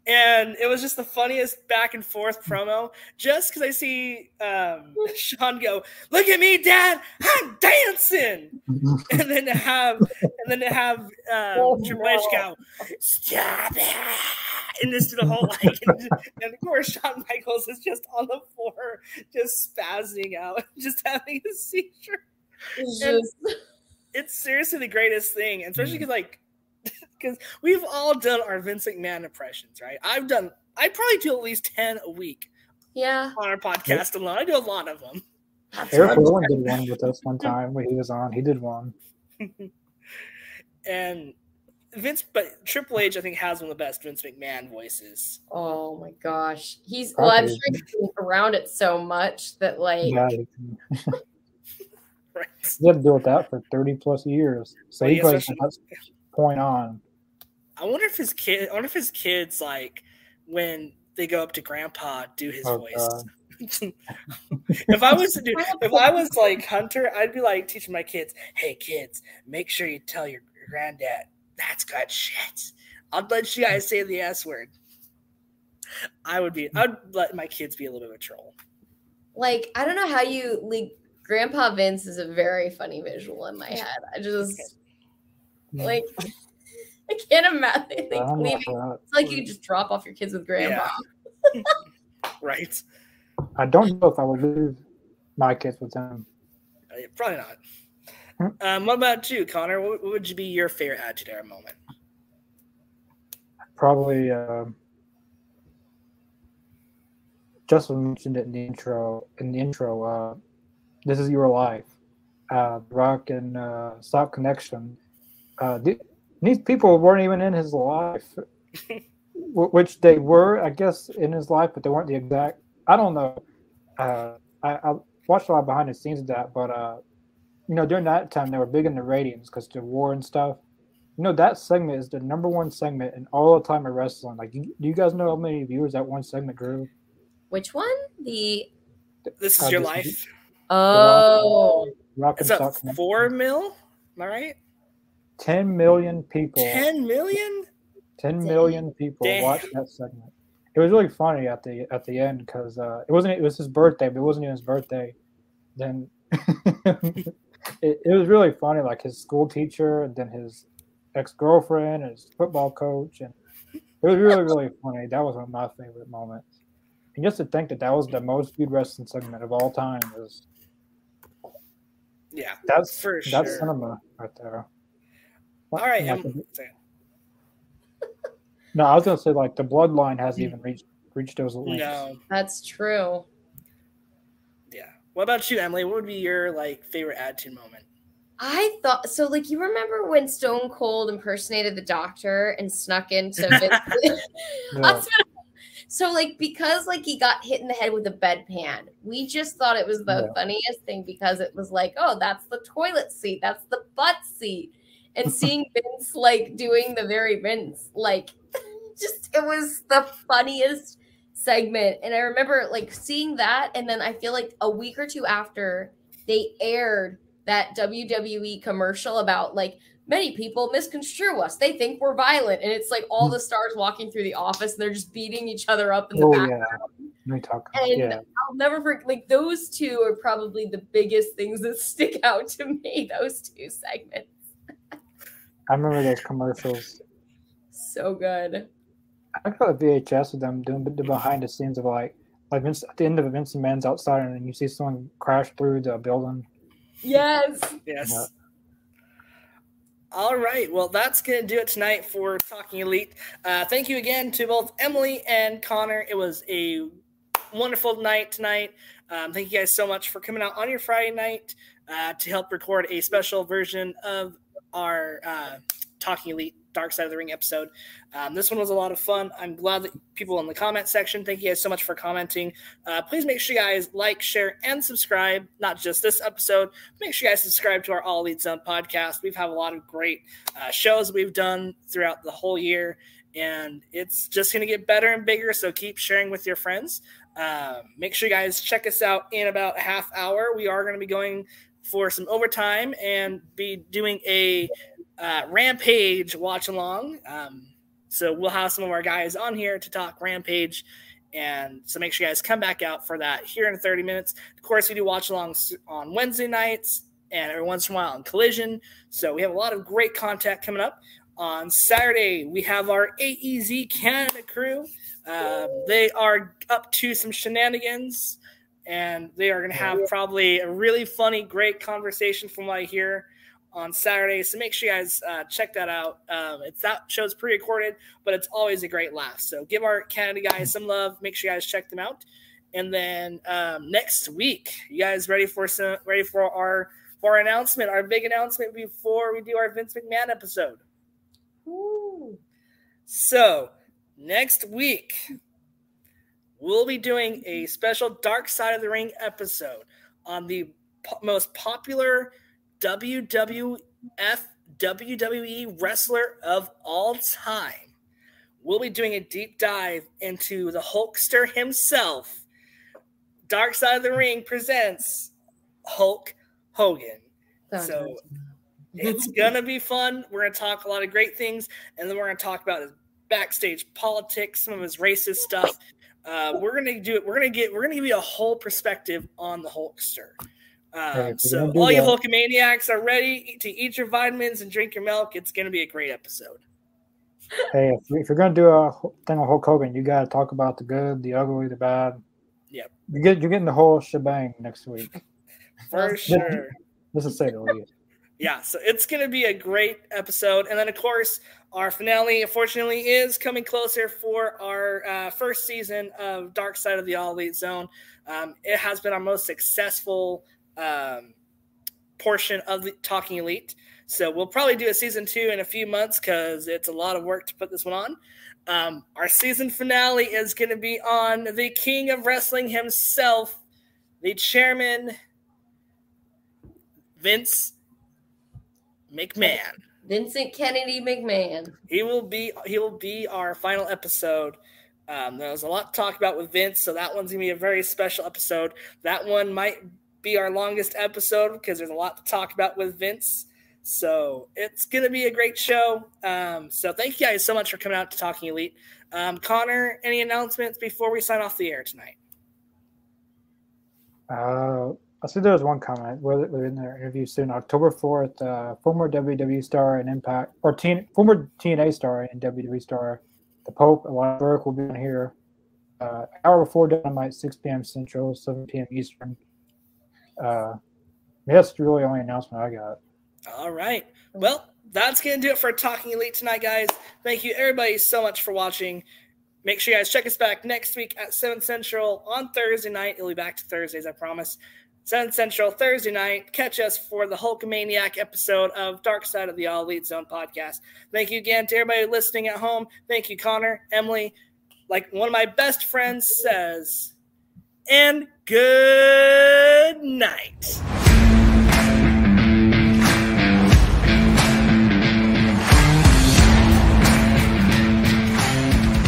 And it was just the funniest back and forth promo. Just because I see um, Shawn go, "Look at me, Dad, I'm dancing," and then to have, and then to have um, Oh, Triple H go, "Stop it!" and just do the whole like, and, and of course Shawn Michaels is just on the floor, just spazzing out, just having a seizure It's just- it's seriously the greatest thing, and especially because like because we've all done our Vince McMahon impressions, right? I've done. I probably do at least ten a week yeah. on our podcast alone. I do a lot of them, That's Eric what- Rowan did one with us one time when he was on. He did one. and Vince, but Triple H, I think, has one of the best Vince McMahon voices. Oh my gosh. He's well, I'm sure he's been around it so much that like Yeah, he, Right? he had to deal with that for thirty plus years. So Well, he yeah, played especially- from that point on. I wonder if his kid. I wonder if his kids like when they go up to Grandpa do his Oh, voice. If I was to do, if I was like Hunter, I'd be like teaching my kids, "Hey kids, make sure you tell your granddad that's good shit." I'd let you guys say the S word. I would be. I'd let my kids be a little bit of a troll. like I don't know how you like Grandpa Vince is a very funny visual in my head. I just like I can't imagine like, I'm leaving. It's like you just drop off your kids with grandpa. Right? I don't know if I would leave my kids with him. Uh, Probably not. Um, what about you, Connor? What, what would you be your favorite Attitude Era moment? Probably um Justin mentioned it in the intro. In the intro, uh, this is your life. Uh, Rock and uh, Sock Connection. Uh, th- these people weren't even in his life, which they were, I guess, in his life, but they weren't the exact. I don't know. Uh, I, I watched a lot behind the scenes of that, but uh, you know, during that time, they were big in the ratings because the war and stuff. You know, that segment is the number one segment in all the time of wrestling. Like, you, do you guys know how many viewers that one segment drew? Which one? The This is Uh, your this is- life. oh Rock It's and a four mil. Am I right? 10 million people. Ten million. 10 million people Damn. watched that segment. It was really funny at the at the end because uh, it wasn't it was his birthday, but it wasn't even his birthday. Then it, it was really funny, like his school teacher and then his ex girlfriend and his football coach and It was really, really funny. That was one of my favorite moments. And just to think that that was the most viewed wrestling segment of all time is Yeah, that's For that's sure. cinema right there. All right. Like, sorry. no, I was gonna say like the bloodline hasn't even reached reached those links. no, That's true. yeah. What about you, Emily? What would be your like favorite attitude moment? I thought so. Like you remember when Stone Cold impersonated the Doctor and snuck into Vince? Yeah. So like because like he got hit in the head with a bedpan, we just thought it was the Yeah. funniest thing because it was like, oh, that's the toilet seat, that's the butt seat, and seeing Vince like doing the very Vince, like just it was the funniest segment. And I remember like seeing that, and then I feel like a week or two after they aired that WWE commercial about like many people misconstrue us. They think we're violent. And it's like all the stars walking through the office and they're just beating each other up in the Oh back. yeah. Talk. And yeah. I'll never forget like those two are probably the biggest things that stick out to me, those two segments. I remember those commercials. So good. I got a VHS of them doing the behind the scenes of like like Vince at the end of Vincent Man's outside and then you see someone crash through the building. Yes. Yes. Yeah. All right. Well, that's going to do it tonight for Talking Elite. Uh, thank you again to both Emily and Connor. It was a wonderful night tonight. Um, thank you guys so much for coming out on your Friday night uh, to help record a special version of our uh, Talking Elite Dark Side of the Ring episode. Um, this one was a lot of fun. I'm glad that people in the comment section, thank you guys so much for commenting. Uh, please make sure you guys like, share, and subscribe. Not just this episode, make sure you guys subscribe to our All Elite Zone podcast. We've had a lot of great uh, shows we've done throughout the whole year, and it's just going to get better and bigger. So keep sharing with your friends. Um, make sure you guys check us out in about a half hour. We are going to be going for some overtime and be doing a uh, Rampage watch along. Um, so we'll have some of our guys on here to talk Rampage. And so make sure you guys come back out for that here in 30 minutes. Of course, we do watch alongs on Wednesday nights and every once in a while on Collision. So we have a lot of great content coming up. On Saturday, we have our AEZ Canada crew. Um, they are up to some shenanigans and they are going to have probably a really funny, great conversation from what I hear on Saturday. So make sure you guys uh, check that out. Um, it's that show's pre-recorded, but it's always a great laugh. So give our Canada guys some love. Make sure you guys check them out. And then um, next week, you guys ready for some ready for our for our announcement, our big announcement before we do our Vince McMahon episode. Ooh. So next week, we'll be doing a special Dark Side of the Ring episode on the po- most popular WWF WWE wrestler of all time. We'll be doing a deep dive into the Hulkster himself. Dark Side of the Ring presents Hulk Hogan. So it's gonna be fun. We're gonna talk a lot of great things, and then we're gonna talk about his backstage politics, some of his racist stuff. Uh, we're gonna do it. We're gonna get. We're gonna give you a whole perspective on the Hulkster. Um, so gonna all you Hulkamaniacs are ready to eat your vitamins and drink your milk. It's gonna be a great episode. Hey, if, if you're gonna do a thing with Hulk Hogan, you gotta talk about the good, the ugly, the bad. Yep. You get you're getting the whole shebang next week. For sure. This is say yeah, so it's going to be a great episode. And then, of course, our finale, unfortunately, is coming closer for our uh, first season of Dark Side of the All Elite Zone. Um, it has been our most successful um, portion of the Talking Elite. So we'll probably do a season two in a few months because it's a lot of work to put this one on. Um, our season finale is going to be on the king of wrestling himself, the chairman, Vince McMahon. Vincent Kennedy McMahon. He will be he will be our final episode. Um, there's a lot to talk about with Vince, so that one's gonna be a very special episode. That one might be our longest episode because there's a lot to talk about with Vince. So it's gonna be a great show. Um, so thank you guys so much for coming out to Talking Elite. Um, Connor, any announcements before we sign off the air tonight? Uh, I see there's one comment where we're in their interview soon. October 4th, uh, former WWE star and Impact, or teen, former TNA star and WWE star the Pope and Burke will be on here. Uh, hour before Dynamite, 6 p.m. Central, 7 p.m. Eastern. Uh, that's really the only announcement I got. All right. Well, that's going to do it for Talking Elite tonight, guys. Thank you, everybody, so much for watching. Make sure you guys check us back next week at 7 Central on Thursday night. It'll be back to Thursdays, I promise. 7 Central, Thursday night. Catch us for the Hulkamaniac episode of Dark Side of the All Elite Zone podcast. Thank you again to everybody listening at home. Thank you, Connor, Emily. Like one of my best friends says, and good night.